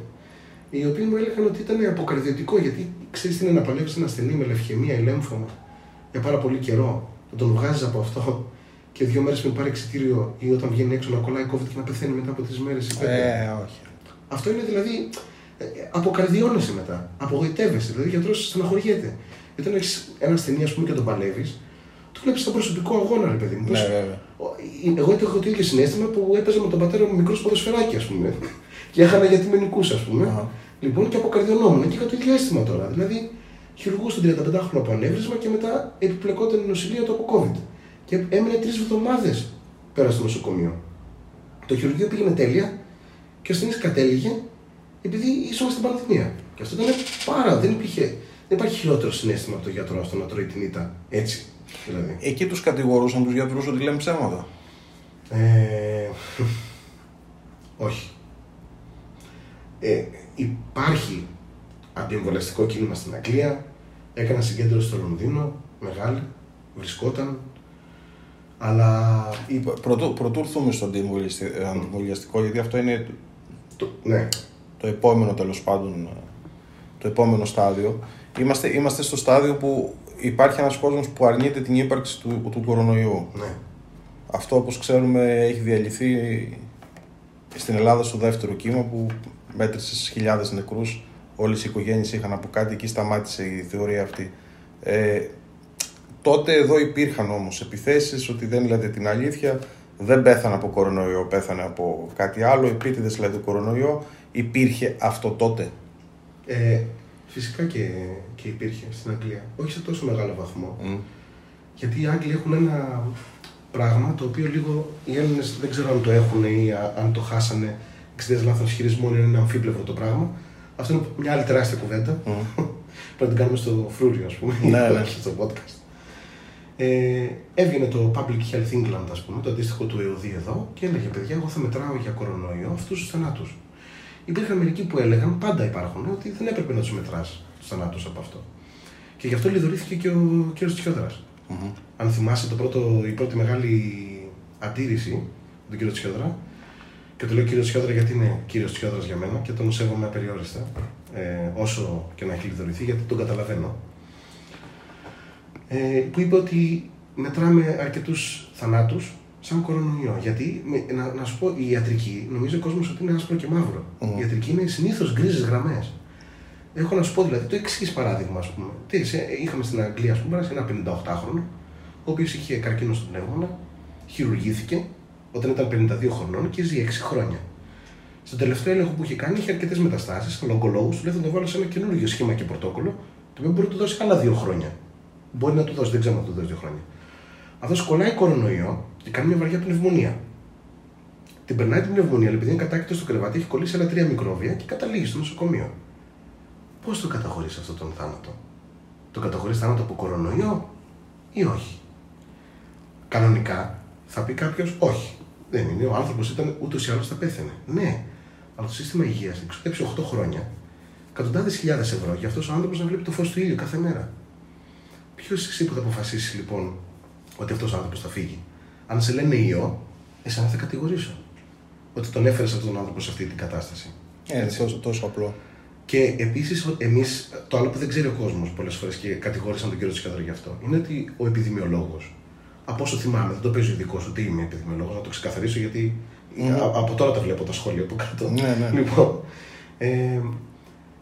οι οποίοι μου έλεγαν ότι ήταν αποκαρδιωτικό γιατί ξέρεις τι είναι να παλεύει ένα ασθενή με λευχαιμία ή λέμφωμα για πάρα πολύ καιρό, να τον βγάζεις από αυτό και δύο μέρες πριν πάρει εξητήριο ή όταν βγαίνει έξω να κολλάει COVID και να πεθαίνει μετά από τρεις μέρες ή πέντε. Ε, όχι. Αυτό είναι δηλαδή. Ε, Αποκαρδιώνεσαι μετά. Απογοητεύεσαι. Δηλαδή ο γιατρός στεναχωριέται. Γιατί όταν έχεις ένα ασθενή, ας πούμε, και τον παλεύεις, το βλέπεις στον προσωπικό αγώνα, ρε παιδί μου. Πώς- Ναι, βέβαια. ο- ε, Εγώ έχω το ίδιο συνέστημα που έπαιζα με τον πατέρα μου μικρό ποδοσφαιράκι, ας πούμε. και έχανα γιατί με νικούσε, ας πούμε. Αχα. Λοιπόν, και αποκαρδιωνόμουν και είχα το ίδιο αίσθημα τώρα. Δηλαδή, χειρουργού τον 35χρονο από ανέβρισμα και μετά επιπλεκόταν η νοσηλεία του από COVID. Και έμεινε τρεις εβδομάδες πέρα στο νοσοκομείο. Το χειρουργείο πήγαινε τέλεια και ο ασθενής κατέληγε επειδή ήσουν στην πανδημία. Και αυτό ήταν πάρα. Δεν, υπήρχε, δεν υπάρχει χειρότερο συνέστημα από τον γιατρό στο να τρώει την ήττα. Έτσι. Δηλαδή. Εκεί τους κατηγορούσαν τους γιατρούς ότι λένε ψέματα. Ε, όχι. Ε, υπάρχει αντιεμβολιαστικό κίνημα στην Αγγλία. Έκανα συγκέντρωση στο Λονδίνο, μεγάλη, βρισκόταν. Αλλά η- Πρωτού, πρωτού έρθουμε στο αντιεμβολιαστι- αντιεμβολιαστικό, γιατί αυτό είναι το, ναι, το επόμενο τέλος πάντων, το επόμενο στάδιο. Είμαστε, είμαστε στο στάδιο που υπάρχει ένας κόσμος που αρνείται την ύπαρξη του, του κορονοϊού. ναι. Αυτό όπως ξέρουμε έχει διαλυθεί στην Ελλάδα στο δεύτερο κύμα που μέτρησες στις χιλιάδες νεκρούς. Όλες οι οικογένειες είχαν από κάτι, εκεί σταμάτησε η θεωρία αυτή. Ε, τότε εδώ υπήρχαν όμως επιθέσεις ότι δεν λέτε την αλήθεια, δεν πέθανε από κορονοϊό, πέθανε από κάτι άλλο, επίτηδες λέτε κορονοϊό. Υπήρχε αυτό τότε; Ε, φυσικά και, και υπήρχε στην Αγγλία. Όχι σε τόσο μεγάλο βαθμό. Μμ. Γιατί οι Άγγλοι έχουν ένα πράγμα το οποίο λίγο οι Έλληνες δεν ξέρω αν το έχουν ή α- αν το χάσανε εξαιτία λάθος χειρισμών, είναι αμφίπλευρο το πράγμα. Αυτό είναι μια άλλη τεράστια κουβέντα. Μμ. Πρέπει να την κάνουμε στο φρούριο, ας πούμε, Ναι, ή ναι. στο podcast. Ε, έβγαινε το Public Health England, ας πούμε, το αντίστοιχο του ΕΟΔΗ εδώ, και έλεγε: Παιδιά, εγώ θα μετράω για κορονοϊό αυτούς τους θανάτους. Υπήρχαν μερικοί που έλεγαν, πάντα υπάρχουν, ότι δεν έπρεπε να τους μετράς τους θανάτους από αυτό. Και γι' αυτό λιδωρήθηκε και ο κ. Τσιόδρα. Μμμ. Αν θυμάσαι το πρώτο, η πρώτη μεγάλη αντίρρηση του κ. Τσιόδρα, και το λέω κύριο Τσιόδρα γιατί είναι κύριος Τσιόδρα για μένα και τον σέβομαι απεριόριστα, ε, όσο και να έχει λιδωρηθεί, γιατί τον καταλαβαίνω. Ε, που είπε ότι μετράμε αρκετούς θανάτους σαν κορονοϊό. Γιατί, με- να, να σου πω, η ιατρική νομίζει ο κόσμος ότι είναι άσπρο και μαύρο. Μμμ. Η ιατρική είναι συνήθως γκρίζες γραμμές. Έχω να σου πω δηλαδή το εξής παράδειγμα, ας πούμε. Τι, σε, είχαμε στην Αγγλία, ας πούμε, ένα 58χρονο, ο οποίος είχε καρκίνο στο πνεύμονα, χειρουργήθηκε όταν ήταν 52 χρονών και ζει 6 χρόνια. Στον τελευταίο έλεγχο που είχε κάνει είχε αρκετές μεταστάσεις, αλλά ο ογκολόγος του λέει θα τον βάλω σε ένα καινούργιο σχήμα και πρωτόκολλο, το οποίο μπορεί να του δώσει άλλα δύο χρόνια. Μπορεί να του δώσει, δεν ξέρω να του δώσει δύο χρόνια. Αυτός κολλάει κορονοϊό και κάνει μια βαριά πνευμονία. Την περνάει την πνευμονία, αλλά επειδή είναι κατάκητο στο κρεβάτι, έχει κολλήσει άλλα τρία μικρόβια και καταλήγει στο νοσοκομείο. Πώς το καταχωρείς αυτόν τον θάνατο, Το καταχωρείς θάνατο από κορονοϊό ή όχι; Κανονικά θα πει κάποιος όχι. Δεν είναι. Ο άνθρωπος ήταν ούτως ή άλλως θα πέθανε. Ναι, αλλά το σύστημα υγείας εξοδέψει 8 χρόνια εκατοντάδες χιλιάδες ευρώ για αυτός ο άνθρωπος να βλέπει το φως του ήλιου κάθε μέρα. Ποιος είσαι εσύ που θα αποφασίσεις λοιπόν ότι αυτός ο άνθρωπος θα φύγει. Αν σε λένε ιό, εσένα θα κατηγορήσω. Ότι τον έφερες αυτόν τον άνθρωπο σε αυτή την κατάσταση. Ε, είναι τόσο, τόσο απλό. Και επίσης, εμείς, το άλλο που δεν ξέρει ο κόσμος πολλές φορές και κατηγόρησαν τον κύριο Τσικαδρό γι' αυτό, είναι ότι ο επιδημιολόγος, από όσο θυμάμαι, δεν το παίζει ο ειδικό, ούτε είμαι επιδημιολόγος, να το ξεκαθαρίσω γιατί Μμμ. α- από τώρα τα βλέπω τα σχόλια από κάτω. Ναι, ναι. Λοιπόν, ε,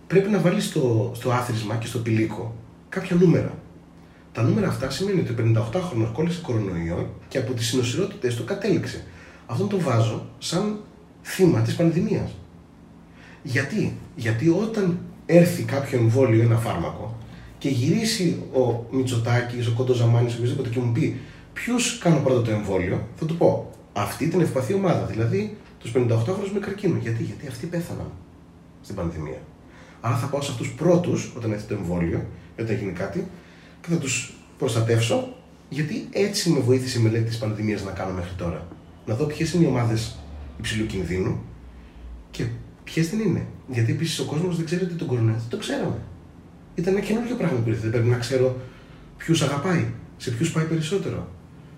πρέπει να βάλεις στο, στο άθροισμα και στο πηλίκο κάποια νούμερα. Τα νούμερα αυτά σημαίνει ότι ο 58χρονο κόλλησε κορονοϊό και από τις συνοσυρότητε του κατέληξε. Αυτόν τον βάζω σαν θύμα της πανδημίας. Γιατί, Γιατί όταν έρθει κάποιο εμβόλιο, ένα φάρμακο, και γυρίσει ο Μητσοτάκης, ο Κοντοζαμάνης, οποιοδήποτε και μου πει ποιους κάνουν πρώτα το εμβόλιο, θα του πω αυτή την ευπαθή ομάδα, δηλαδή τους 58χρονου με καρκίνο. Γιατί, Γιατί αυτοί πέθαναν στην πανδημία. Άρα θα πάω σε αυτούς πρώτους όταν έρθει το εμβόλιο, όταν γίνει κάτι, και θα τους προστατεύσω, γιατί έτσι με βοήθησε η μελέτη της πανδημίας να κάνω μέχρι τώρα. Να δω ποιες είναι οι ομάδες υψηλού κινδύνου και ποιες δεν είναι. Γιατί επίσης ο κόσμος δεν ξέρει ότι τον κορονοϊό δεν το ξέραμε. Ήταν ένα καινούργιο πράγμα που ήρθε. Δεν πρέπει να ξέρω ποιους αγαπάει, σε ποιους πάει περισσότερο.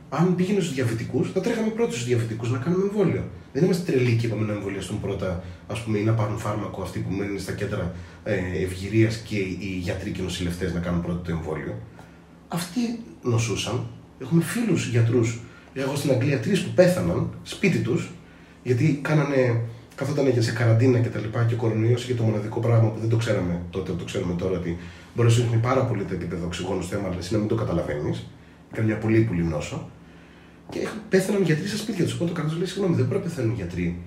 Αν πήγαινε στους διαβητικούς, θα τρέχαμε πρώτοι στους διαβητικούς να κάνουμε εμβόλιο. Δεν είμαστε τρελοί και είπαμε να εμβολιαστούν πρώτα, ας πούμε, ή να πάρουν φάρμακο αυτοί που μένουν στα κέντρα ε, ευγυρίας και οι γιατροί και οι νοσηλευτές να κάνουν πρώτο το εμβόλιο. Αυτοί νοσούσαν. Έχουμε φίλους γιατρούς. Εγώ στην Αγγλία τρεις που πέθαναν σπίτι τους γιατί κάνανε καθόταν σε καραντίνα και τα λοιπά και ο κορονοϊός είχε το μοναδικό πράγμα που δεν το ξέραμε τότε, το ξέρουμε τώρα ότι μπορεί να σου πάρα πολύ το επίπεδο οξυγόνου στο αίμα, αλλά εσύ να μην το καταλαβαίνεις. Ήταν μια πολύ πολύ νόσο. Και πέθαναν γιατροί στα σπίτια τους. Οπότε ο καθένας λέει: Συγγνώμη, δεν πρέπει να πεθαίνουν γιατροί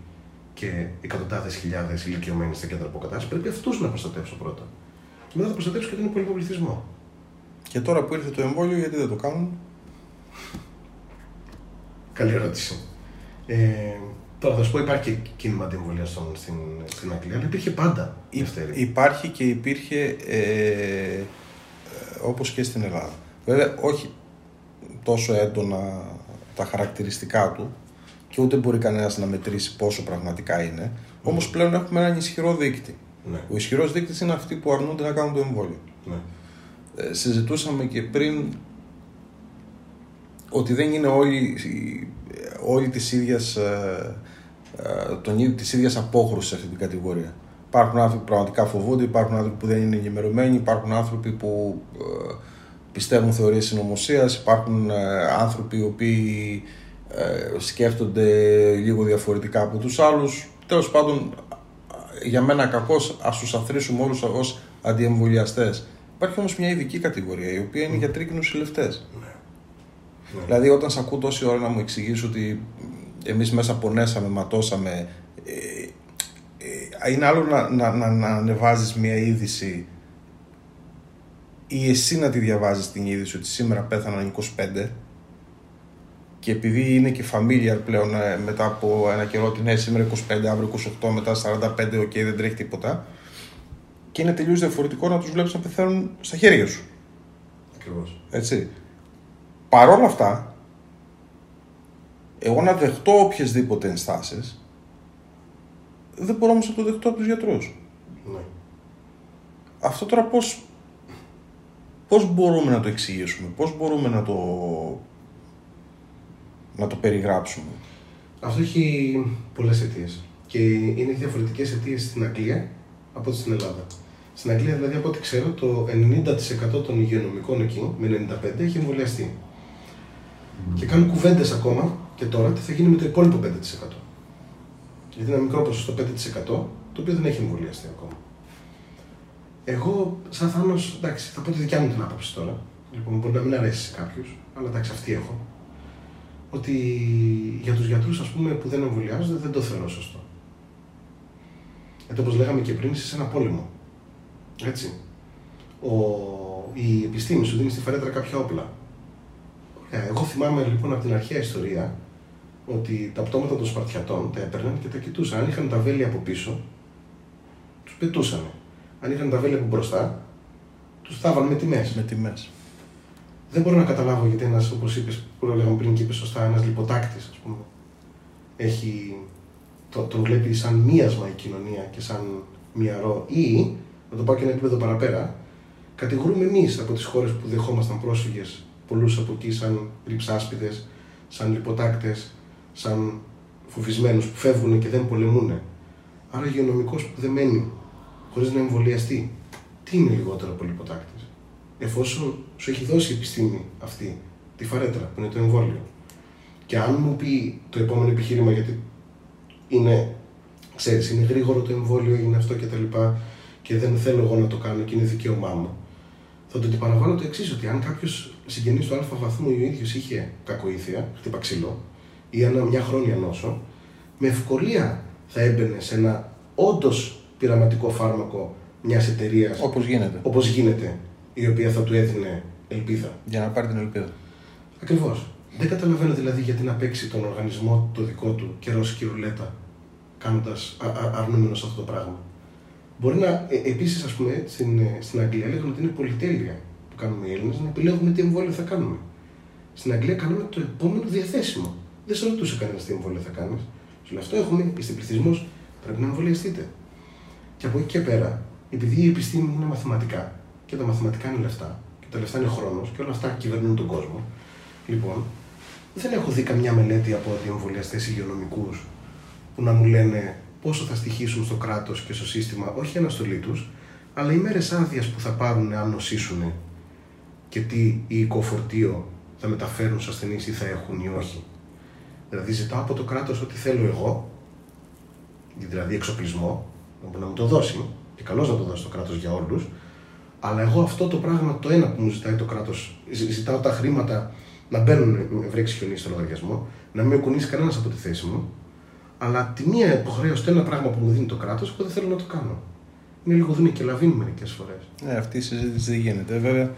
και εκατοντάδες χιλιάδες ηλικιωμένοι στα κέντρα αποκατάστασης. Πρέπει αυτούς να προστατεύσω πρώτα. Και μετά θα προστατεύσω και τον υπόλοιπο πληθυσμό. Και τώρα που ήρθε το εμβόλιο, γιατί δεν το κάνουν; Καλή ερώτηση. Ε, Τώρα θα σου πω, υπάρχει και κίνημα αντιεμβολιαστών στην, στην Αγγλία, αλλά υπήρχε πάντα. Υ, υπάρχει και υπήρχε ε, όπως και στην Ελλάδα. Βέβαια, όχι τόσο έντονα τα χαρακτηριστικά του και ούτε μπορεί κανένας να μετρήσει πόσο πραγματικά είναι. Mm. Όμως πλέον έχουμε έναν ισχυρό δείκτη. Ναι. Ο ισχυρός δείκτης είναι αυτοί που αρνούνται να κάνουν το εμβόλιο. Ναι. Ε, συζητούσαμε και πριν ότι δεν είναι όλοι, όλοι της ίδιας, ε, ε, τον, της ίδιας απόχρωσης σε αυτή την κατηγορία. Υπάρχουν άνθρωποι που πραγματικά φοβούνται, υπάρχουν άνθρωποι που δεν είναι ενημερωμένοι, υπάρχουν άνθρωποι που ε, πιστεύουν θεωρίες συνωμοσίας, υπάρχουν άνθρωποι οι οποίοι σκέφτονται λίγο διαφορετικά από τους άλλους. Τέλος πάντων, για μένα κακός ας τους αθροίσουμε όλους ως αντιεμβολιαστές. Υπάρχει όμως μια ειδική κατηγορία, η οποία είναι γιατροί και νοσηλευτές. Ναι. Ναι. Δηλαδή, όταν σε ακούω τόση ώρα να μου εξηγήσει ότι εμείς μέσα πονέσαμε, ματώσαμε. Ε, ε, είναι άλλο να, να, να, να ανεβάζεις μια είδηση ή εσύ να τη διαβάζεις την είδηση ότι σήμερα πέθαναν 25 και επειδή είναι και familiar πλέον ε, μετά από ένα καιρό ότι ναι σήμερα 25, αύριο 28, μετά 45, οκ δεν τρέχει τίποτα και είναι τελείως διαφορετικό να τους βλέπεις να πεθαίνουν στα χέρια σου. Ακριβώς. Έτσι. Παρ' όλα αυτά, εγώ να δεχτώ οποιεσδήποτε ενστάσεις, δεν μπορώ όμως να το δεχτώ από τους γιατρούς. Ναι. Αυτό τώρα πώς, πώς μπορούμε να το εξηγήσουμε, πώς μπορούμε να το, να το περιγράψουμε; Αυτό έχει πολλές αιτίες και είναι διαφορετικές αιτίες στην Αγγλία από ό,τι στην Ελλάδα. Στην Αγγλία, δηλαδή, από ό,τι ξέρω, το 90% των υγειονομικών εκεί, με 95, έχει εμβολιαστεί. Και κάνουν κουβέντες ακόμα και τώρα τι θα γίνει με το υπόλοιπο 5%. Γιατί είναι ένα μικρό ποσοστό 5% το οποίο δεν έχει εμβολιαστεί ακόμα. Εγώ, σαν Θάνο, εντάξει, θα πω τη δικιά μου την άποψη τώρα. Λοιπόν, μπορεί να μην αρέσει σε κάποιους, αλλά εντάξει, αυτή έχω. Ότι για τους γιατρούς, ας πούμε, που δεν εμβολιάζονται, δεν το θεωρώ σωστό. Γιατί όπως λέγαμε και πριν, είσαι σε ένα πόλεμο. Έτσι. Ο, η επιστήμη σου δίνει στη φαρέτρα κάποια όπλα. Ε, εγώ θυμάμαι λοιπόν από την αρχαία ιστορία ότι τα πτώματα των Σπαρτιατών τα έπαιρναν και τα κοιτούσαν. Αν είχαν τα βέλη από πίσω, τους πετούσαν. Αν είχαν τα βέλη από μπροστά, τους θάβαν με τιμές. Με τιμές. Δεν μπορώ να καταλάβω γιατί ένας, όπως είπες, που λέγαμε πριν και είπες σωστά, ένας λιποτάκτης, ας πούμε, έχει, το, τον βλέπει σαν μίασμα η κοινωνία και σαν μυαρό ή, να το πάω και ένα επίπεδο παραπέρα, κατηγορούμε εμείς από τις χώρες που δεχόμασταν πρόσφυγες πολλούς από εκεί σαν ρυψάσπιδες, σαν λιποτάκτες, σαν φοβισμένους που φεύγουν και δεν πολεμούν. Άρα υγειονομικός που δεν μένει χωρίς να εμβολιαστεί, τι είναι λιγότερο από λιποτάκτης. Εφόσον σου έχει δώσει η επιστήμη αυτή, τη φαρέτρα που είναι το εμβόλιο. Και αν μου πει το επόμενο επιχείρημα γιατί είναι, ξέρεις, είναι γρήγορο το εμβόλιο, είναι αυτό και τα λοιπά και δεν θέλω εγώ να το κάνω και είναι δικαίωμά μου. Θα το αντιπαραβάλλω το εξής, ότι αν κάποιος συγγενής του αλφα βαθμού ή ο ίδιος είχε κακοήθεια, χτύπα ξύλο, ή ένα, μια χρόνια νόσο, με ευκολία θα έμπαινε σε ένα όντως πειραματικό φάρμακο μιας εταιρείας. Όπως γίνεται. Όπως γίνεται, η οποία θα του έδινε ελπίδα. Για να πάρει την ελπίδα. Ακριβώς. Δεν καταλαβαίνω δηλαδή γιατί να παίξει τον οργανισμό το δικό του και ρώσικη ρουλέτα, κάνοντας αρνούμενο αυτό το πράγμα. Μπορεί να. Ε, Επίσης, ας πούμε, στην, ε, στην Αγγλία λέγανε ότι είναι πολυτέλεια που κάνουμε οι Έλληνες να επιλέγουμε τι εμβόλιο θα κάνουμε. Στην Αγγλία κάνουμε το επόμενο διαθέσιμο. Δεν σε ρωτούσε κανένας τι εμβόλιο θα κάνεις. Σου λέει αυτό έχουμε, είστε πληθυσμός, πρέπει να εμβολιαστείτε. Και από εκεί και πέρα, επειδή η επιστήμη είναι μαθηματικά και τα μαθηματικά είναι λεφτά και τα λεφτά είναι χρόνος και όλα αυτά κυβερνούν τον κόσμο, λοιπόν, δεν έχω δει καμιά μελέτη από εμβολιαστές υγειονομικούς που να μου λένε πόσο θα στοιχήσουν στο κράτος και στο σύστημα, όχι η αναστολή τους, αλλά οι μέρες άδειας που θα πάρουν αν νοσήσουν και τι οικοφορτίο θα μεταφέρουν στους ασθενείς ή θα έχουν ή όχι. Δηλαδή, ζητάω από το κράτος ό,τι θέλω εγώ, δηλαδή εξοπλισμό, να μου το δώσει, και καλώς να το δώσει το κράτος για όλους, αλλά εγώ αυτό το πράγμα, το ένα που μου ζητάει το κράτος, ζητάω τα χρήματα να μπαίνουν βρέξει χιονί στο λογαριασμό, να μην με κουνήσει κανένας από τη θέση μου, αλλά τη μία υποχρέωση, το ένα πράγμα που μου δίνει το κράτος, εγώ δεν θέλω να το κάνω. Είναι λίγο δίνει και λαβίνει μερικές φορές. Ναι, αυτή η συζήτηση δεν γίνεται. Βέβαια,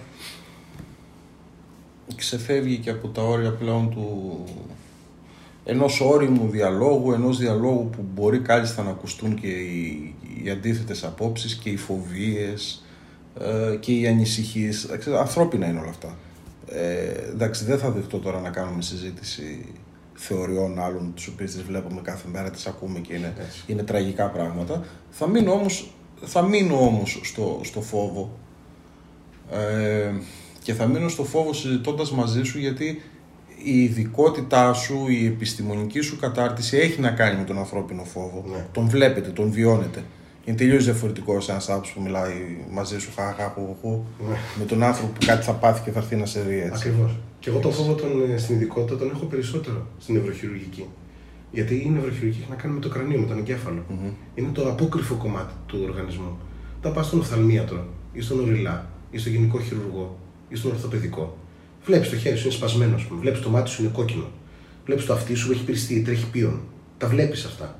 ξεφεύγει και από τα όρια πλέον του ενός όριμου διαλόγου, ενός διαλόγου που μπορεί κάλλιστα να ακουστούν και οι, οι αντίθετες απόψεις και οι φοβίες ε, και οι ανησυχίες. Ανθρώπινα είναι όλα αυτά. Ε, εντάξει, δεν θα δεχτώ τώρα να κάνουμε συζήτηση θεωριών άλλων, τις οποίες τις βλέπουμε κάθε μέρα, τις ακούμε και είναι, είναι τραγικά πράγματα. Θα μείνω όμως, θα μείνω όμως στο, στο φόβο ε, και θα μείνω στο φόβο συζητώντας μαζί σου γιατί η ειδικότητά σου, η επιστημονική σου κατάρτιση έχει να κάνει με τον ανθρώπινο φόβο. Ναι. Τον βλέπετε, τον βιώνετε. Είναι τελείως διαφορετικό σε ένας άνθρωπος που μιλάει μαζί σου, χαχά, χου, Ναι. με τον άνθρωπο που κάτι θα πάθει και θα έρθει να σε δει έτσι. Ακριβώς. Και εγώ τον φόβο τον, ε, στην ειδικότητα τον έχω περισσότερο στην νευροχειρουργική. Γιατί η νευροχειρουργική έχει να κάνει με το κρανίο, με τον εγκέφαλο. Είναι το απόκρυφο κομμάτι του οργανισμού. Όταν πας στον οφθαλμίατρο ή στον οριλά ή στον γενικό χειρουργό ή στον ορθοπαιδικό, βλέπεις το χέρι σου είναι σπασμένο, ας πούμε. Βλέπεις το μάτι σου είναι κόκκινο. Βλέπεις το αυτί σου έχει πυριστεί, τρέχει πίον. Τα βλέπεις αυτά.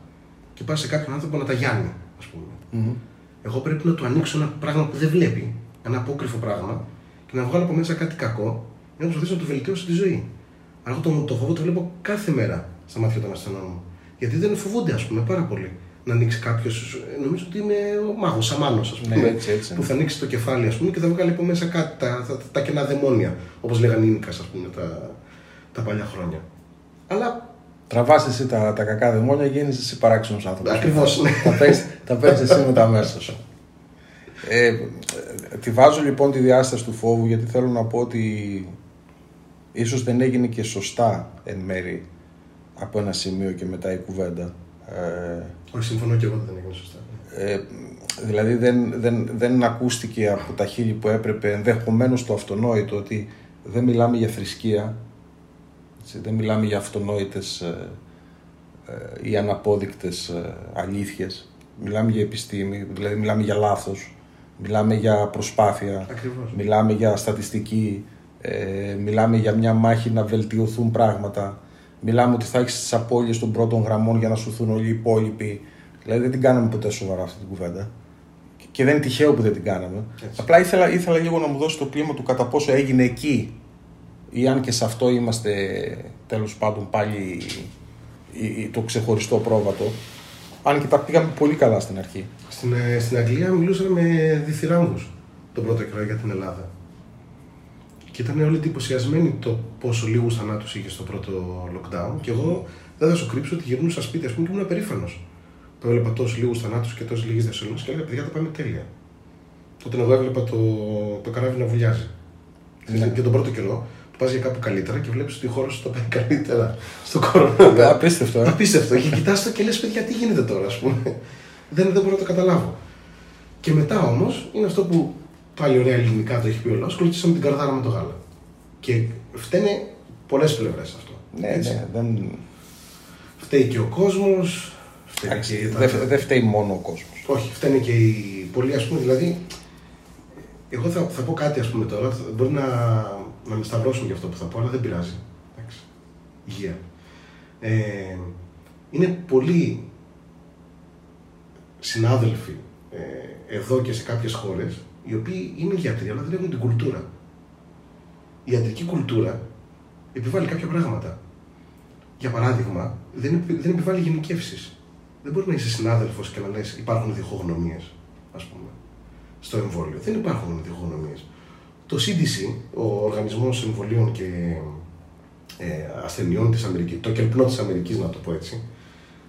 Και πας σε κάποιον άνθρωπο να τα γιάνει, ας πούμε. Μμμ. Εγώ πρέπει να του ανοίξω ένα πράγμα που δεν βλέπει, ένα απόκρυφο πράγμα, και να βγάλω από μέσα κάτι κακό, για να προσπαθήσω να του βελτιώσω της ζωής. Αλλά εγώ το, το φόβο το βλέπω κάθε μέρα στα μάτια των ασθενών μου. Γιατί δεν φοβούνται, ας πούμε, πάρα πολύ να ανοίξει κάποιος. Νομίζω ότι είναι ο μάγος, σαμάνο, ας πούμε. Ναι, έτσι, έτσι. Που θα ανοίξει το κεφάλι, ας πούμε, και θα βγάλει από μέσα κάτι, τα, τα, τα, κενά δαιμόνια, όπως λέγανε οι Ίνικα, ας πούμε, τα, τα παλιά χρόνια. Αλλά Τραβάς εσύ τα, τα κακά δαιμόνια, γίνεις εσύ παράξενος άνθρωπος. Ακριβώς, ναι. τα παίρνεις, τα παίρνεις εσύ με τα μέσα σου. Ε, ε, τη βάζω λοιπόν τη διάσταση του φόβου γιατί θέλω να πω ότι ίσως δεν έγινε και σωστά εν μέρη από ένα σημείο και μετά η κουβέντα. Ε, όχι, συμφωνώ και εγώ ότι δεν έγινε σωστά. ε, δηλαδή δεν, δεν, δεν ακούστηκε από τα χείλη που έπρεπε ενδεχομένως το αυτονόητο ότι δεν μιλάμε για θρησκεία, έτσι, δεν μιλάμε για αυτονόητες ε, ε, ή αναπόδεικτες ε, αλήθειες. Μιλάμε για επιστήμη, δηλαδή μιλάμε για λάθος, μιλάμε για προσπάθεια, Ακριβώς. μιλάμε για στατιστική, ε, μιλάμε για μια μάχη να βελτιωθούν πράγματα, μιλάμε ότι θα έχεις τις απώλειες των πρώτων γραμμών για να σωθούν όλοι οι υπόλοιποι. Δηλαδή δεν την κάναμε ποτέ σοβαρά αυτή την κουβέντα. Και δεν είναι τυχαίο που δεν την κάναμε. Έτσι. Απλά ήθελα, ήθελα λίγο να μου δώσει το κλίμα του κατά πόσο έγινε εκεί ή αν και σε αυτό είμαστε τέλος πάντων πάλι η- η- το ξεχωριστό πρόβατο. Αν και τα πήγαμε πολύ καλά στην αρχή. Στην, ε, στην Αγγλία μιλούσαν με διθυράμβους τον πρώτο καιρό για την Ελλάδα. Και ήταν όλοι εντυπωσιασμένοι το πόσο λίγους θανάτους είχε στο πρώτο lockdown. Και εγώ δεν θα σου κρύψω ότι γυρνούσα σπίτι ας πούμε, και ήμουν περήφανος. Που έβλεπα τόσους λίγους θανάτους και τόσες λίγες διασωλήσει και έλεγα: Παιδιά, τα πάμε τέλεια. Όταν εγώ έβλεπα το, το καράβι να βουλιάζει. Ναι. Και τον πρώτο καιρό που πας για κάπου καλύτερα και βλέπεις ότι η χώρα σου το πάει καλύτερα στο κορονοϊό. Απίστευτο, ε. Απίστευτο. Και κοιτάς το και λες: Παιδιά, τι γίνεται τώρα, ας πούμε. Δεν, δεν μπορώ να το καταλάβω. Και μετά όμως είναι αυτό που πάλι ωραία ελληνικά το έχει πει ο λαό. Κλωτσίσαμε την καρδάρα με το γάλα. Και φταίνε πολλές πλευρές αυτό. Ναι, Έτσι. ναι, δεν, Φταίει και ο κόσμος. Φταίει εντάξει, και τα- δεν δεν φταίει μόνο ο κόσμος. όχι, φταίνε και οι πολλοί, ας πούμε, δηλαδή. Εγώ θα, θα πω κάτι, ας πούμε τώρα. θα- Μπορεί να, να με σταυρώσουν για αυτό που θα πω, αλλά δεν πειράζει. Εντάξει. Υγεία. Ε, είναι πολλοί συνάδελφοι εδώ και σε κάποιες χώρες, οι οποίοι είναι γιατροί, αλλά δεν έχουν την κουλτούρα. Η ιατρική κουλτούρα επιβάλλει κάποια πράγματα. Για παράδειγμα, δεν, επι- δεν επιβάλλει γενικεύσεις. Δεν μπορεί να είσαι συνάδελφος και να λες: Υπάρχουν διχογνωμίες, ας πούμε, στο εμβόλιο. Δεν υπάρχουν διχογνωμίες. Το CDC, ο Οργανισμός Εμβολίων και ε, Ασθενειών της Αμερική, το κελπνό της Αμερικής, να το πω έτσι,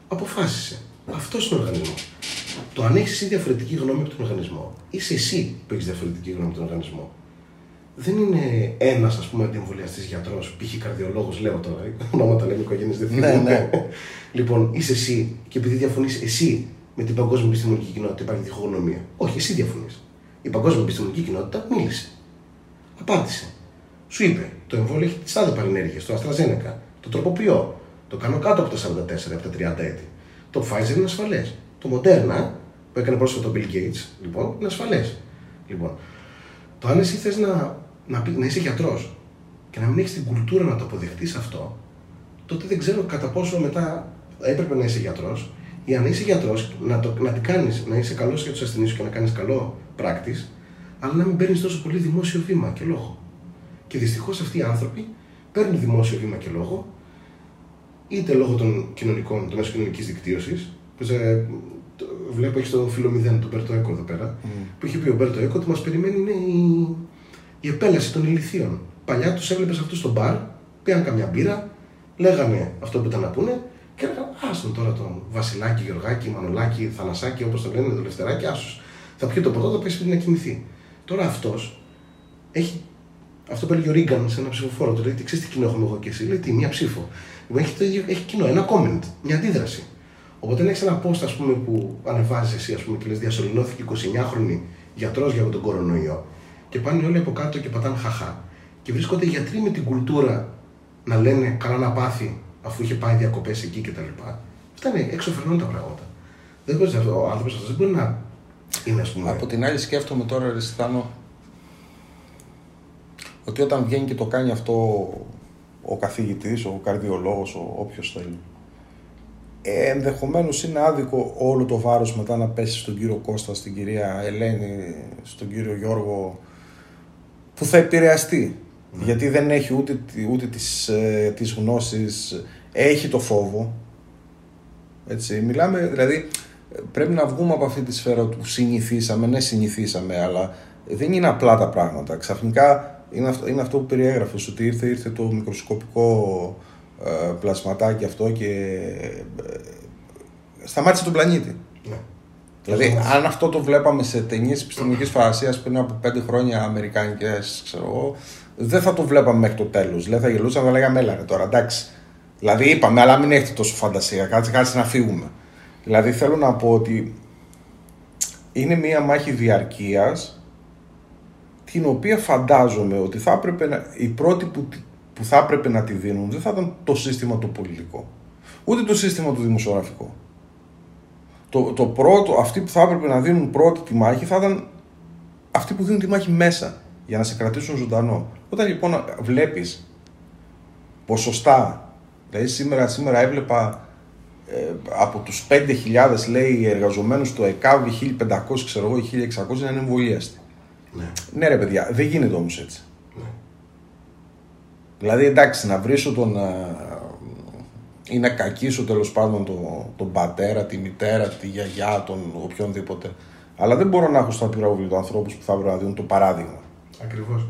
αποφάσισε. Αυτός είναι ο οργανισμός. Το αν έχεις εσύ διαφορετική γνώμη από τον οργανισμό, είσαι εσύ που έχεις διαφορετική γνώμη από τον οργανισμό. Δεν είναι ένας, ας πούμε, αντιεμβολιαστή γιατρός, π.χ. καρδιολόγος, λέω τώρα, ονόματα λέμε οικογένειες δεν Ναι, θυμάμαι. ναι. λοιπόν, είσαι εσύ και επειδή διαφωνείς εσύ με την παγκόσμια επιστημονική κοινότητα, υπάρχει διχογνωμία. Όχι, εσύ διαφωνείς. Η παγκόσμια επιστημονική κοινότητα μίλησε. Απάντησε. Σου είπε, το εμβόλιο έχει τις τάδε παρενέργειες, το AstraZeneca. Το τροποποιώ. Το κάνω κάτω από τα 44, από τα 30 έτη. Το Pfizer είναι ασφαλές. Το Moderna, που έκανε πρόσφατα το Bill Gates, λοιπόν, είναι ασφαλές. Λοιπόν, το αν εσύ θες να, να, πει- να είσαι γιατρός και να μην έχεις την κουλτούρα να το αποδεχτείς αυτό, τότε δεν ξέρω κατά πόσο μετά έπρεπε να είσαι γιατρός ή αν είσαι γιατρός να, το, να την κάνεις, να είσαι καλός για τους ασθενείς και να κάνεις καλό πράκτης, αλλά να μην παίρνεις τόσο πολύ δημόσιο βήμα και λόγο. Και δυστυχώς αυτοί οι άνθρωποι παίρνουν δημόσιο βήμα και λόγο, είτε λόγω των κοινωνικών, των μέσων κοινωνικής δικτύωσης. Βλέπω έχει το φίλο μηδέν, τον Μπέρτο Έκο εδώ πέρα, που είχε πει ο Μπέρτο Έκο ότι μας περιμένει είναι η, η επέλαση των ηλικίων. Παλιά τους έβλεπες αυτούς στο μπαρ, πήγαν καμιά μπύρα, λέγανε αυτό που ήταν να πούνε και έλεγαν Άστον τώρα τον Βασιλάκη, Γεωργάκη, Μανολάκη, Θανασάκη, όπως το λένε, το Λευτεράκι, άσου. Θα πιει το ποτό, θα πάει σπίτι να κοιμηθεί. Τώρα αυτός έχει. Αυτό που έλεγε ο Ρίγκαν σε ένα ψηφοφόρο του λέει: Τι ξέρεις τι κοινό έχουμε εγώ και εσύ. Λέει: Τι, μία ψήφο. Λοιπόν, έχει, το ίδιο, έχει κοινό, ένα comment, μια αντίδραση. Οπότε αν έχεις ένα post ας πούμε, που ανεβάζεις εσύ ας πούμε, και λες: Διασωληνώθηκε 29χρονη γιατρός για τον κορονοϊό και πάνε όλοι από κάτω και πατάνε χαχά. Και βρίσκονται γιατροί με την κουλτούρα να λένε καλά να πάθει αφού είχε πάει διακοπές εκεί κτλ. Αυτά είναι εξωφρενών τα πράγματα. Δεν μπορείς, ο άνθρωπος αυτός δεν μπορεί να είναι, ας πούμε. Από την άλλη σκέφτομαι τώρα, ρε Στάνο, ότι όταν βγαίνει και το κάνει αυτό ο καθηγητής, ο καρδιολόγος, ο όποιος θέλει, ε, ενδεχομένως είναι άδικο όλο το βάρος μετά να πέσει στον κύριο Κώστα, στην κυρία Ελένη, στον κύριο Γιώργο, που θα επηρεαστεί. Γιατί δεν έχει ούτε, τη- ούτε τις, ε, τις γνώσεις, έχει το φόβο. Έτσι, μιλάμε, δηλαδή, πρέπει να βγούμε από αυτή τη σφαίρα που συνηθίσαμε, ναι συνηθίσαμε, αλλά δεν είναι απλά τα πράγματα. Ξαφνικά είναι αυτό, είναι αυτό που περιέγραφες, ότι ήρθε, ήρθε το μικροσκοπικό ε, πλασματάκι αυτό και ε, σταμάτησε τον πλανήτη. Ναι. Δηλαδή, Σταμάτησε. αν αυτό το βλέπαμε σε ταινίες επιστημονικής φαντασίας πριν από πέντε χρόνια αμερικάνικε, ξέρω εγώ, δεν θα το βλέπαμε μέχρι το τέλος. Δηλαδή, θα γελούσαμε, θα λέγαμε, έλα ρε τώρα, εντάξει. Δηλαδή, είπαμε, αλλά μην έχετε τόσο φαντασία, κάτσε, κάτσε να φύγουμε. Δηλαδή, θέλω να πω ότι είναι μία μάχη διαρκείας την οποία φαντάζομαι ότι θα έπρεπε να, οι πρώτοι που, τη- που θα έπρεπε να τη δίνουν δεν θα ήταν το σύστημα το πολιτικό, ούτε το σύστημα το δημοσιογραφικό. Το, το πρώτο, αυτοί που θα έπρεπε να δίνουν πρώτη τη μάχη θα ήταν αυτοί που δίνουν τη μάχη μέσα για να σε κρατήσουν ζωντανό. Όταν λοιπόν βλέπεις ποσοστά, δηλαδή σήμερα, σήμερα έβλεπα ε, από τους 5.000 λέει εργαζομένους το ΕΚΑΒ 1.500 ξέρω εγώ ή 1.600 να είναι εμβολίαστοι. Ναι. Ναι ρε παιδιά, δεν γίνεται όμως έτσι. Ναι. Δηλαδή εντάξει να βρίσω τον α, ή να κακίσω τέλος πάντων τον, τον πατέρα, τη μητέρα, τη γιαγιά, τον οποιονδήποτε. Αλλά δεν μπορώ να έχω στο απειρόβλητο ανθρώπους που θα βρω να δίνουν το παράδειγμα. Ακριβώς.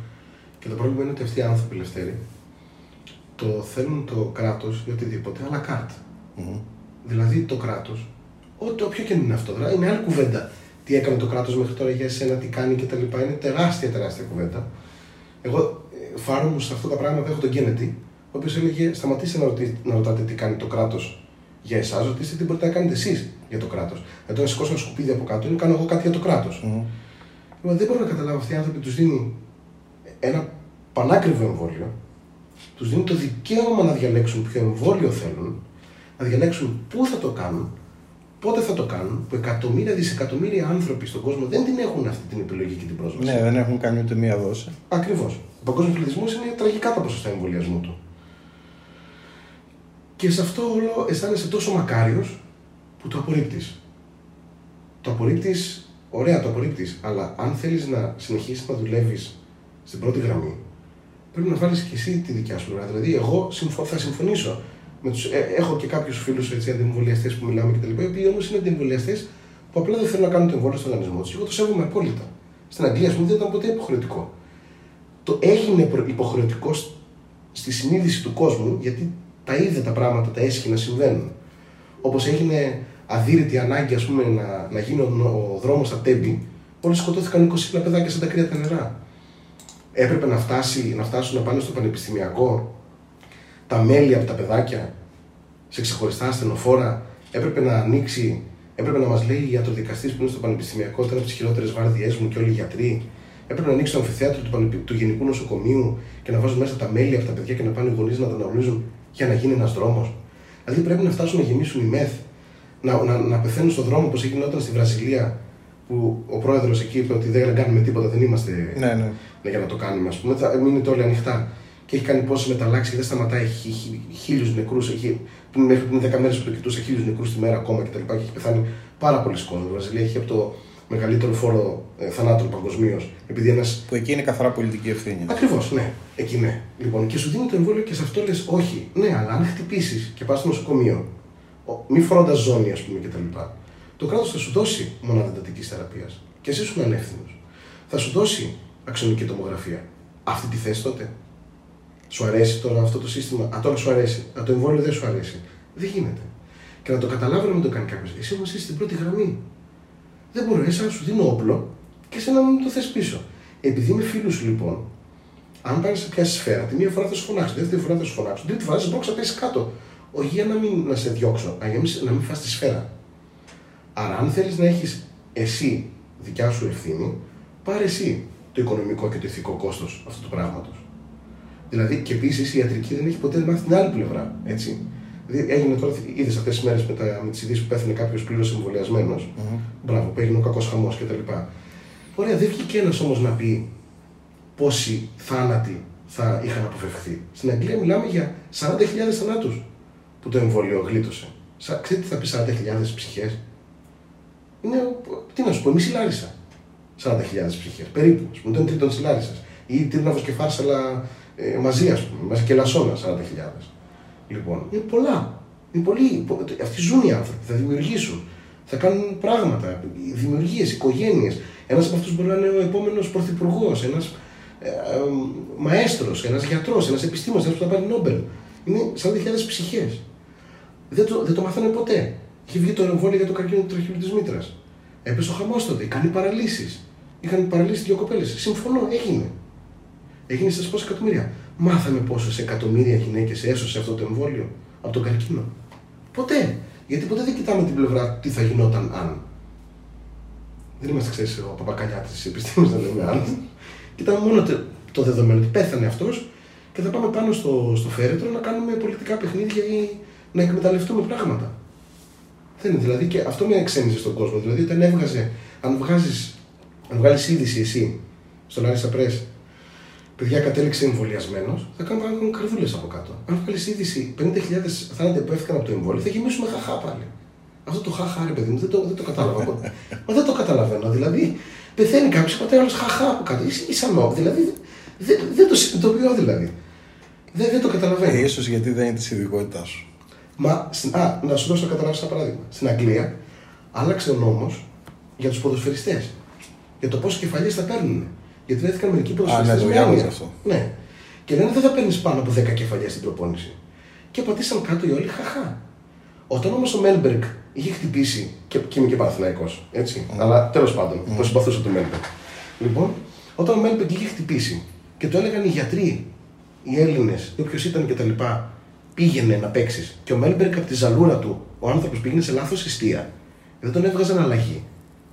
Και το πρόβλημα είναι ότι αυτοί οι άνθρωποι ελευθέροι το θέλουν το κράτος για οτιδήποτε, αλλά κάρτ. Δηλαδή το κράτος, ό,τι όποιο και αν είναι αυτό, δηλαδή είναι άλλη κουβέντα. Τι έκανε το κράτος μέχρι τώρα για εσένα, τι κάνει κτλ. Είναι τεράστια, τεράστια κουβέντα. Εγώ, ε, φάρο μου σε αυτά τα πράγματα έχω τον Κέννετι, ο οποίος έλεγε: Σταματήστε να, ρωτή, να ρωτάτε τι κάνει το κράτος για εσάς, ρωτήστε τι μπορείτε να κάνετε εσείς για το κράτος. Δηλαδή, να σηκώσω ένα σκουπίδι από κάτω, είναι κάνω εγώ κάτι για το κράτος. Λοιπόν, δεν μπορώ να καταλάβω αυτοί οι άνθρωποι τους δίνει ένα πανάκριβο εμβόλιο, τους δίνει το δικαίωμα να διαλέξουν ποιο εμβόλιο θέλουν, να διαλέξουν πού θα το κάνουν, πότε θα το κάνουν, που εκατομμύρια δισεκατομμύρια άνθρωποι στον κόσμο δεν την έχουν αυτή την επιλογή και την πρόσβαση. Ναι, δεν έχουν κάνει ούτε μία δόση. Ακριβώς. Ο παγκόσμιος πληθυσμός είναι τραγικά τα ποσοστά εμβολιασμού του. Και σε αυτό όλο αισθάνεσαι τόσο μακάριος που το απορρίπτεις. Το απορρίπτεις Ωραία, το απορρίπτεις. Αλλά αν θέλεις να συνεχίσεις να δουλεύεις στην πρώτη γραμμή, πρέπει να βάλεις και εσύ τη δικιά σου πλευρά. Δηλαδή, εγώ συμφω... θα συμφωνήσω. Με τους... ε, έχω και κάποιους φίλους αντιεμβολιαστές που μιλάμε κτλ. Οι οποίοι όμως είναι αντιεμβολιαστές που απλά δεν θέλουν να κάνουν το εμβόλιο στον οργανισμό τους. Εγώ το σέβομαι απόλυτα. Στην Αγγλία, ας πούμε, δεν ήταν ποτέ υποχρεωτικό. Το έγινε υποχρεωτικό στη συνείδηση του κόσμου γιατί τα είδε τα πράγματα, τα έσχη να συμβαίνουν. Όπως έγινε αδύρυτη ανάγκη ας πούμε, να, να γίνει ο, ο δρόμος στα τέμπη, όλοι σκοτώθηκαν 20 παιδάκια σαν τα κρύα τα νερά. Έπρεπε να, φτάσει, να φτάσουν να πάνε στο πανεπιστημιακό τα μέλη από τα παιδάκια σε ξεχωριστά ασθενοφόρα. Έπρεπε να ανοίξει, έπρεπε να μας λέει η ιατροδικαστή που είναι στο πανεπιστημιακό, ήταν από τις χειρότερες βάρδιές μου και όλοι οι γιατροί. Έπρεπε να ανοίξει το αμφιθέατρο του, του Γενικού Νοσοκομείου και να βάζουν μέσα τα μέλη από τα παιδιά και να πάνε οι γονείς να τα αναγνωρίζουν για να γίνει ένας δρόμος. Δηλαδή πρέπει να φτάσουν να γεμίσουν οι μεθ, να, να, να πεθαίνουν στον δρόμο όπως γινόταν στη Βραζιλία, που ο πρόεδρος εκεί είπε ότι δεν κάνουμε τίποτα, δεν είμαστε ναι, ναι. ναι για να το κάνουμε, ας πούμε. Θα μείνετε όλοι ανοιχτά. Και έχει κάνει πόσες μεταλλάξεις και δεν σταματάει. Έχει χίλιους νεκρούς. Μέχρι πριν 10 μέρες που το κοιτούσα, χίλιους νεκρούς τη μέρα ακόμα κτλ. Και, και έχει πεθάνει πάρα πολλοί κόσμο. Η Βραζιλία έχει από το μεγαλύτερο φόρο ε, θανάτων παγκοσμίως. Ένας... Που εκεί είναι καθαρά πολιτική ευθύνη. Ακριβώς, ναι. Εκεί ναι. Λοιπόν, και σου δίνει το εμβόλιο και σε αυτό λες όχι. Ναι, αλλά αν χτυπήσεις και πας στο νοσοκομείο, μη φορώντας ζώνη, ας πούμε κτλ. Το κράτος θα σου δώσει μονάδα εντατικής θεραπείας. Και εσύ σου είναι ανεύθυνος. Θα σου δώσει αξιονική τομογραφία. Αυτή τη θέση τότε; Σου αρέσει τώρα αυτό το σύστημα; Αν τώρα σου αρέσει. Αν το εμβόλιο δεν σου αρέσει. Δεν γίνεται. Και να το καταλάβει να μην το κάνει κάποιος. Εσύ όμως είσαι στην πρώτη γραμμή. Δεν μπορεί εσά να σου δίνω όπλο και σε να μην το θε πίσω. Επειδή είμαι φίλος σου λοιπόν, αν πάρει σε πιάσει σφαίρα, τη μία φορά θα σου φωνάξω, τη δεύτερη φορά θα σου φωνάξω, την τρίτη φορά θα σε πέσει κάτω. Όχι για να μην να σε διώξω, αλλά για να μην φας τη σφαίρα. Άρα, αν θέλεις να έχεις εσύ δικιά σου ευθύνη, πάρε εσύ το οικονομικό και το ηθικό κόστος αυτού του πράγματος. Δηλαδή, και επίσης η ιατρική δεν έχει ποτέ μάθει την άλλη πλευρά. Έτσι. Δηλαδή έγινε τώρα, είδες αυτές τις μέρες με, με τις ειδήσεις που πέθανε κάποιος πλήρως εμβολιασμένος. Mm-hmm. Μπράβο, που έγινε ο κακός χαμός κτλ. Ωραία, δεν βγήκε ένας όμως να πει πόσοι θάνατοι θα είχαν αποφευχθεί. Στην Αγγλία μιλάμε για 40.000 θανάτους που το εμβόλιο γλίτωσε. Ξέρετε τι θα πει 40.000 ψυχές; Είναι, τι να σου πω, εμεί η Λάρισα. 40.000 ψυχές. Περίπου. Α πούμε, το είναι τρίτο τη Λάρισα. Ή τρίτο και φάρσαλα ε, μαζί, ας πούμε, μαζί και λασόνα 40.000. Λοιπόν, είναι πολλά. Είναι πολλοί. Αυτοί ζουν οι άνθρωποι, θα δημιουργήσουν. Θα κάνουν πράγματα, δημιουργίες, οικογένειες. Ένας από αυτούς μπορεί να είναι ο επόμενος πρωθυπουργός, ένας ε, ε, μαέστρος, ένας γιατρός, ένας επιστήμονας, ένας που θα πάρει Νόμπελ. Είναι 40.000 ψυχές. Δεν το, δεν το μαθαίνω ποτέ. Έχει βγει το εμβόλιο για το καρκίνο του τραχύλου της μήτρας. Έπεσε ο χαμός τότε, κάνει παραλύσεις. Είχαν παραλύσει δύο κοπέλες. Συμφωνώ, έγινε. Έγινε στι πόσα εκατομμύρια. Μάθαμε πόσες εκατομμύρια γυναίκες έσωσε αυτό το εμβόλιο από τον καρκίνο. Ποτέ. Γιατί ποτέ δεν κοιτάμε την πλευρά τι θα γινόταν αν. Δεν είμαστε, ξέρεις, ο παπακαλιά τη επιστήμη να λέμε αν. Κοιτάμε μόνο το, το δεδομένο ότι πέθανε αυτός και θα πάμε πάνω στο, στο φέρετρο να κάνουμε πολιτικά παιχνίδια ή να εκμεταλλευτούμε πράγματα. Δεν είναι δηλαδή και αυτό με εξένησε στον κόσμο. Δηλαδή όταν έβγαζε, αν βγάζεις, αν βγάλεις είδηση εσύ στον Άριστα Press παιδιά κατέληξε εμβολιασμένος, θα κάνουν καρδούλε από κάτω. Αν βγάλεις είδηση 50.000 θάνατοι που έφυγαν από το εμβόλιο, θα γεμίσουμε χαχά πάλι. Αυτό το χαχά, ρε παιδί μου, δεν το, δεν το κατάλαβα. Μα δεν το καταλαβαίνω. Δηλαδή, πεθαίνει κάποιος και πατάει άλλο χαχά από κάτω. Είσαι σαν Δηλαδή, δεν, δεν το συνειδητοποιώ δηλαδή. Δεν, δεν το καταλαβαίνω. Ε, ίσως γιατί δεν είναι της ειδικότητάς σου. Μα, α, να σου δώσω να καταλάβει ένα παράδειγμα. Στην Αγγλία άλλαξε ο νόμος για τους ποδοσφαιριστές. Για το πόσες κεφαλιές θα παίρνουν. Γιατί βρέθηκαν μερικοί ποδοσφαιριστέ. Α, ναι, αυτό. Ναι. Και λένε δεν θα παίρνεις πάνω από 10 κεφαλιέ στην προπόνηση. Και πατήσαν κάτω οι όλοι χαχά. Όταν όμως ο Μέλμπεργκ είχε χτυπήσει. και, και είμαι και Παναθυναϊκό, έτσι. Mm. Αλλά τέλος πάντων, mm. το συμπαθούσα το Μέλμπεργκ. Λοιπόν, όταν ο Μέλμπεργκ είχε χτυπήσει και το έλεγαν οι γιατροί, οι Έλληνες, ή όποιος ήταν κτλ., πήγαινε να παίξεις. Και ο Μέλμπεργκ από τη ζαλούρα του, ο άνθρωπος πήγαινε σε λάθος εστία. Δεν τον έβγαζαν αλλαγή.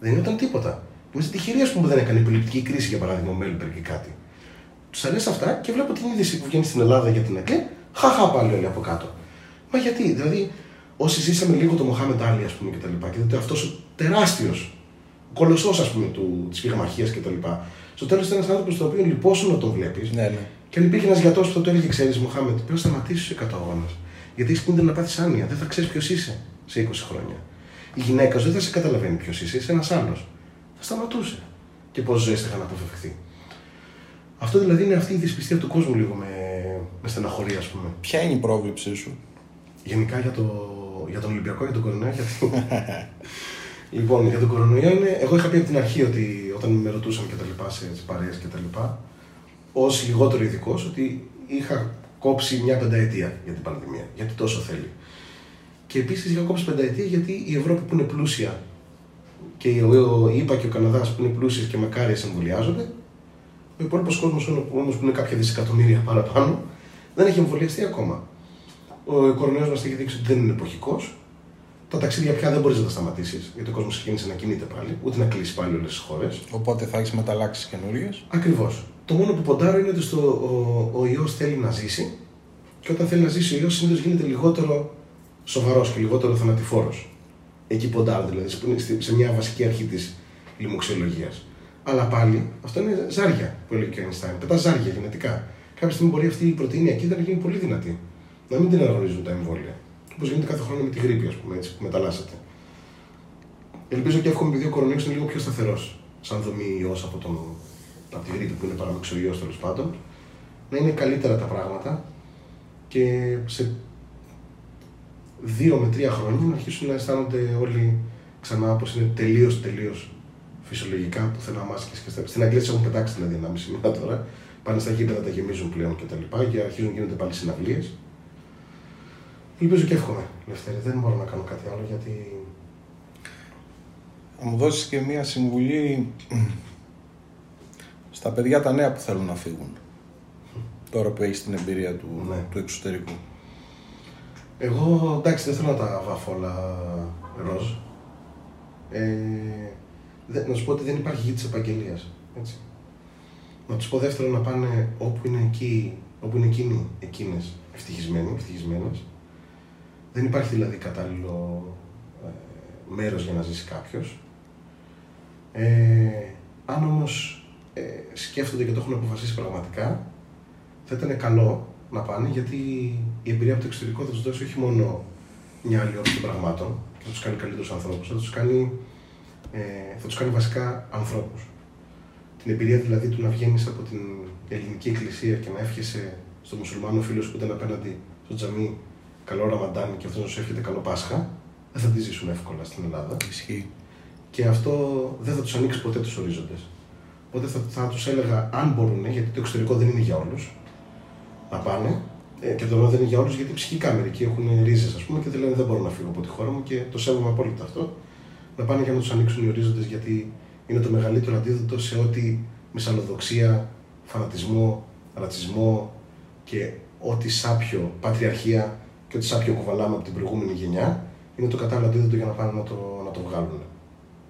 Δεν ήταν τίποτα. Είμαστε τυχεροί, ας πούμε, που δεν έκανε επιληπτική κρίση, για παράδειγμα, ο Μέλμπεργκ ή κάτι. Τους αρέσει αυτά και βλέπω την είδηση που βγαίνει στην Ελλάδα για την Αγγλία. Χαχά πάλι όλοι από κάτω. Μα γιατί, δηλαδή, όσοι ζήσαμε λίγο το Μοχάμεντ Άλι, ας πούμε, και τα λοιπά, και δείτε αυτός ο τεράστιος κολοσσός, ας πούμε, της πυγμαχία και τα λοιπά. Στο τέλος ήταν ένας άνθρωπος τον οποίο λυπόσουν να τον βλέπεις. Ναι, ναι. Και αν υπήρχε ένας γιατρός που θα το έλεγε, ξέρεις, Μοχάμεντ, πρέπει να σταματήσεις του 100 αγώνα. Γιατί έχεις κίνδυνο να πάθεις άνοια. Δεν θα ξέρεις ποιος είσαι σε 20 χρόνια. Η γυναίκα σου δεν θα σε καταλαβαίνει ποιος είσαι, είσαι ένας άλλος. Θα σταματούσε. Και πόσε ζωές θα είχαν αποφευχθεί. Αυτό δηλαδή είναι αυτή η δυσπιστία του κόσμου λίγο με, με στεναχωρεί, ας πούμε. Ποια είναι η πρόβλεψή σου; Γενικά για, το, για τον Ολυμπιακό, για τον κορονοϊό. Γιατί... λοιπόν, για τον κορονοϊό είναι. Εγώ είχα πει από την αρχή ότι όταν με ρωτούσαν και τα λοιπά σε παρέες και τα λοιπά, ως λιγότερο ειδικός, ότι είχα κόψει μια πενταετία για την πανδημία. Γιατί τόσο θέλει. Και επίσης είχα κόψει πενταετία γιατί η Ευρώπη που είναι πλούσια και η ΙΠΑ και ο Καναδάς που είναι πλούσιες και μακάρια εμβολιάζονται, ο υπόλοιπος κόσμος όμως που είναι κάποια δισεκατομμύρια παραπάνω δεν έχει εμβολιαστεί ακόμα. Ο κορονοϊός μας έχει δείξει ότι δεν είναι εποχικός. Τα ταξίδια πια δεν μπορείς να τα σταματήσεις, γιατί ο κόσμος ξεκίνησε να κινείται πάλι, ούτε να κλείσει πάλι όλες τις χώρες. Οπότε θα έχεις μεταλλάξεις καινούριες. Ακριβώς. Το μόνο που ποντάρω είναι ότι στο, ο, ο ιός θέλει να ζήσει και όταν θέλει να ζήσει ο ιός συνήθως γίνεται λιγότερο σοβαρός και λιγότερο θανατηφόρος. Εκεί ποντάρω δηλαδή, σε μια βασική αρχή της λοιμοξιολογίας. Αλλά πάλι αυτό είναι ζάρια που έλεγε και ο Einstein. Πετά ζάρια γενετικά. Κάποια στιγμή μπορεί αυτή η πρωτενη εκεί να γίνει πολύ δυνατή. Να μην την αναγνωρίζουν τα εμβόλια. Όπως γίνεται κάθε χρόνο με τη γρήπη, ας πούμε, έτσι, που μεταλλάσσεται. Ελπίζω και εύχομαι επειδή ο κορονοϊός είναι λίγο πιο σταθερός, σαν δομή ιός από, τον, από τη γρήπη που είναι παραμεξοϊό τέλος πάντων, να είναι καλύτερα τα πράγματα και σε δύο με τρία χρόνια να αρχίσουν να αισθάνονται όλοι ξανά πως είναι τελείως τελείως φυσιολογικά πουθενά μάσκες και στα... Στην Αγγλία τι έχουν πετάξει δηλαδή 1,5 μήνα τώρα. Πάνε στα γήπεδα, τα γεμίζουν πλέον κτλ. Και, και αρχίζουν γίνονται πάλι συναυλίες. Ελπίζω και εύχομαι, Λευτέρη. Δεν μπορώ να κάνω κάτι άλλο γιατί. Θα μου δώσεις και μία συμβουλή στα παιδιά τα νέα που θέλουν να φύγουν. Τώρα που έχεις την εμπειρία του, Ναι. του εξωτερικού. Εγώ εντάξει δεν θέλω να τα βάφω όλα ροζ. Ε, δε- να σου πω ότι δεν υπάρχει γη της επαγγελίας. Να τους πω δεύτερον να πάνε όπου είναι, εκεί, όπου είναι εκείνοι, εκείνες ευτυχισμένοι, ευτυχισμένες. Δεν υπάρχει δηλαδή κατάλληλο ε, μέρος για να ζήσει κάποιος. Ε, αν όμως ε, σκέφτονται και το έχουν αποφασίσει πραγματικά, θα ήταν καλό να πάνε γιατί η εμπειρία από το εξωτερικό θα τους δώσει όχι μόνο μια άλλη όρεξη των πραγμάτων και θα τους κάνει καλύτερους ανθρώπους, θα τους κάνει, ε, θα τους κάνει βασικά ανθρώπους. Την εμπειρία δηλαδή του να βγαίνεις από την ελληνική εκκλησία και να εύχεσαι στο μουσουλμάνο φίλος που ήταν απέναντι στο τζαμί καλό Ραμαντάν και αυτός να σου εύχεται καλό Πάσχα, δεν θα τη ζήσουν εύκολα στην Ελλάδα. Ισχύει. Και αυτό δεν θα τους ανοίξει ποτέ τους ορίζοντες. Οπότε θα, θα τους έλεγα, αν μπορούν, γιατί το εξωτερικό δεν είναι για όλους, να πάνε. Ε, και το λέω δεν είναι για όλους, γιατί ψυχικά μερικοί έχουν ρίζες, ας πούμε, και δεν λένε δεν μπορώ να φύγω από τη χώρα μου και το σέβομαι απόλυτα αυτό. Να πάνε για να τους ανοίξουν οι ορίζοντες, γιατί είναι το μεγαλύτερο αντίδοτο σε ό,τι μυσαλλοδοξία, φανατισμό, ρατσισμό και ό,τι σάπιο, πατριαρχία και ό,τι σάπιο κουβαλάμε από την προηγούμενη γενιά, είναι το κατάλληλο αντίδοτο για να πάνε να το, να το βγάλουν.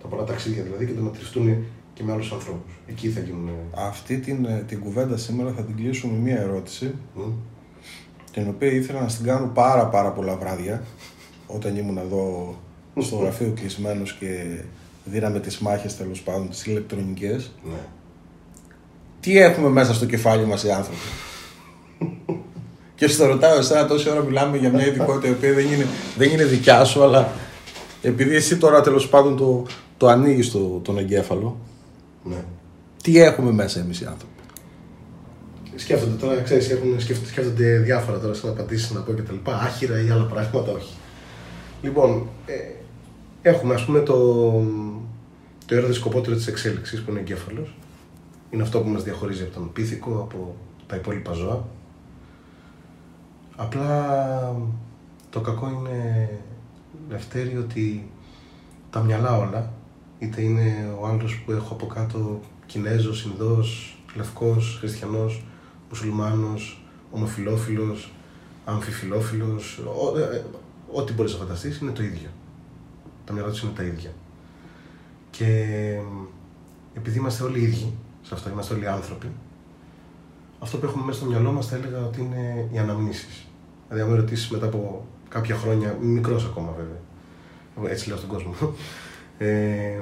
Τα πολλά ταξίδια δηλαδή και το να τριστούν και με άλλους ανθρώπους. Εκεί θα γίνουν. Αυτή την, ε, την κουβέντα σήμερα θα την κλείσουμε με μία ερώτηση μ, την οποία ήθελα να στην κάνω πάρα πάρα πολλά βράδια όταν ήμουν εδώ στο γραφείο κλεισμένος και δίναμε τις μάχες τέλος πάντων τις ηλεκτρονικές Ναι. τι έχουμε μέσα στο κεφάλι μας οι άνθρωποι; Και στο ρωτάω εσένα τόση ώρα μιλάμε για μια ειδικότητα η οποία δεν είναι, δεν είναι δικιά σου αλλά επειδή εσύ τώρα τέλος πάντων το, το ανοίγεις το, τον εγκέφαλο ναι. τι έχουμε μέσα εμείς οι άνθρωποι; Σκέφτονται τώρα, ξέρεις, έχουν σκέφτονται, σκέφτονται διάφορα τώρα σαν απαντήσεις να πω και τα λοιπά. Άχυρα ή άλλα πράγματα, όχι. Λοιπόν, ε, έχουμε ας πούμε το, το αεροδισκοπότερο της εξέλιξης που είναι ο εγκέφαλος. Είναι αυτό που μας διαχωρίζει από τον πίθηκο, από τα υπόλοιπα ζώα. Απλά το κακό είναι, Λευτέρη, ότι τα μυαλά όλα, είτε είναι ο άλλος που έχω από κάτω Κινέζος, Ινδός, Λευκός, Χριστιανός, Μουσουλμάνος, Ομοφιλόφιλος, Αμφιφιλόφιλος, ό, ε, ε, ό,τι μπορείς να φανταστείς είναι το ίδιο. Τα μυαλά τους είναι τα ίδια. Και ε, επειδή είμαστε όλοι ίδιοι, σε αυτό είμαστε όλοι άνθρωποι, αυτό που έχουμε μέσα στο μυαλό μας θα έλεγα ότι είναι οι αναμνήσεις. Δηλαδή, αν με ρωτήσεις μετά από κάποια χρόνια, μικρός ακόμα βέβαια, Εγώ έτσι λέω στον κόσμο, ε,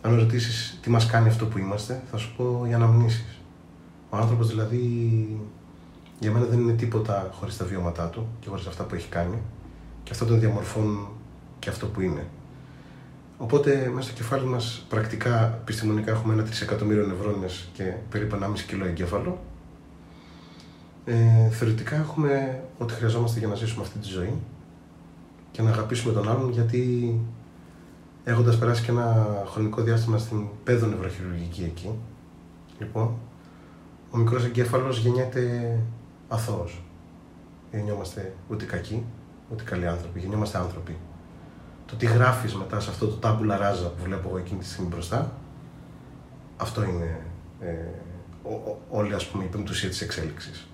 αν με ρωτήσεις τι μας κάνει αυτό που είμαστε, θα σου πω οι αναμνήσεις. Ο άνθρωπος δηλαδή για μένα δεν είναι τίποτα χωρίς τα βιώματά του και χωρίς αυτά που έχει κάνει και αυτό τον διαμορφώνουν και αυτό που είναι. Οπότε μέσα στο κεφάλι μας πρακτικά επιστημονικά έχουμε ένα τρισεκατομμύριο νευρώνες και περίπου 1,5 κιλό εγκέφαλο. Ε, θεωρητικά έχουμε ό,τι χρειαζόμαστε για να ζήσουμε αυτή τη ζωή και να αγαπήσουμε τον άλλον γιατί έχοντας περάσει και ένα χρονικό διάστημα στην παιδο νευροχειρουργική εκεί, λοιπόν, ο μικρός εγκέφαλος γεννιέται αθώος. Δεν γεννιόμαστε ούτε κακοί, ούτε καλοί άνθρωποι, γεννιόμαστε άνθρωποι. Το τι γράφεις μετά σε αυτό το τάμπουλα ράζα που βλέπω εγώ εκείνη τη στιγμή μπροστά, αυτό είναι ε, όλη ας πούμε, η πεμπτουσία της εξέλιξης.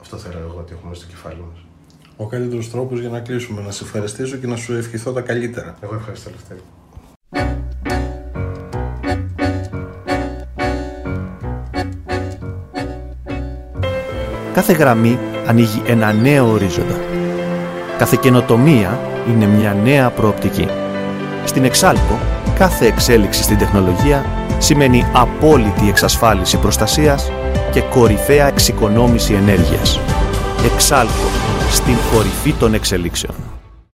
Αυτό θέλω εγώ ότι έχουμε στο κεφάλι μας. Ο καλύτερος τρόπος για να κλείσουμε, να σε ευχαριστήσω και να σου ευχηθώ τα καλύτερα. Εγώ ευχαριστώ, Λευτέρη. Κάθε γραμμή ανοίγει ένα νέο ορίζοντα. Κάθε καινοτομία είναι μια νέα προοπτική. Στην Exalco, κάθε εξέλιξη στην τεχνολογία σημαίνει απόλυτη εξασφάλιση προστασίας και κορυφαία εξοικονόμηση ενέργειας. Exalco, στην κορυφή των εξελίξεων.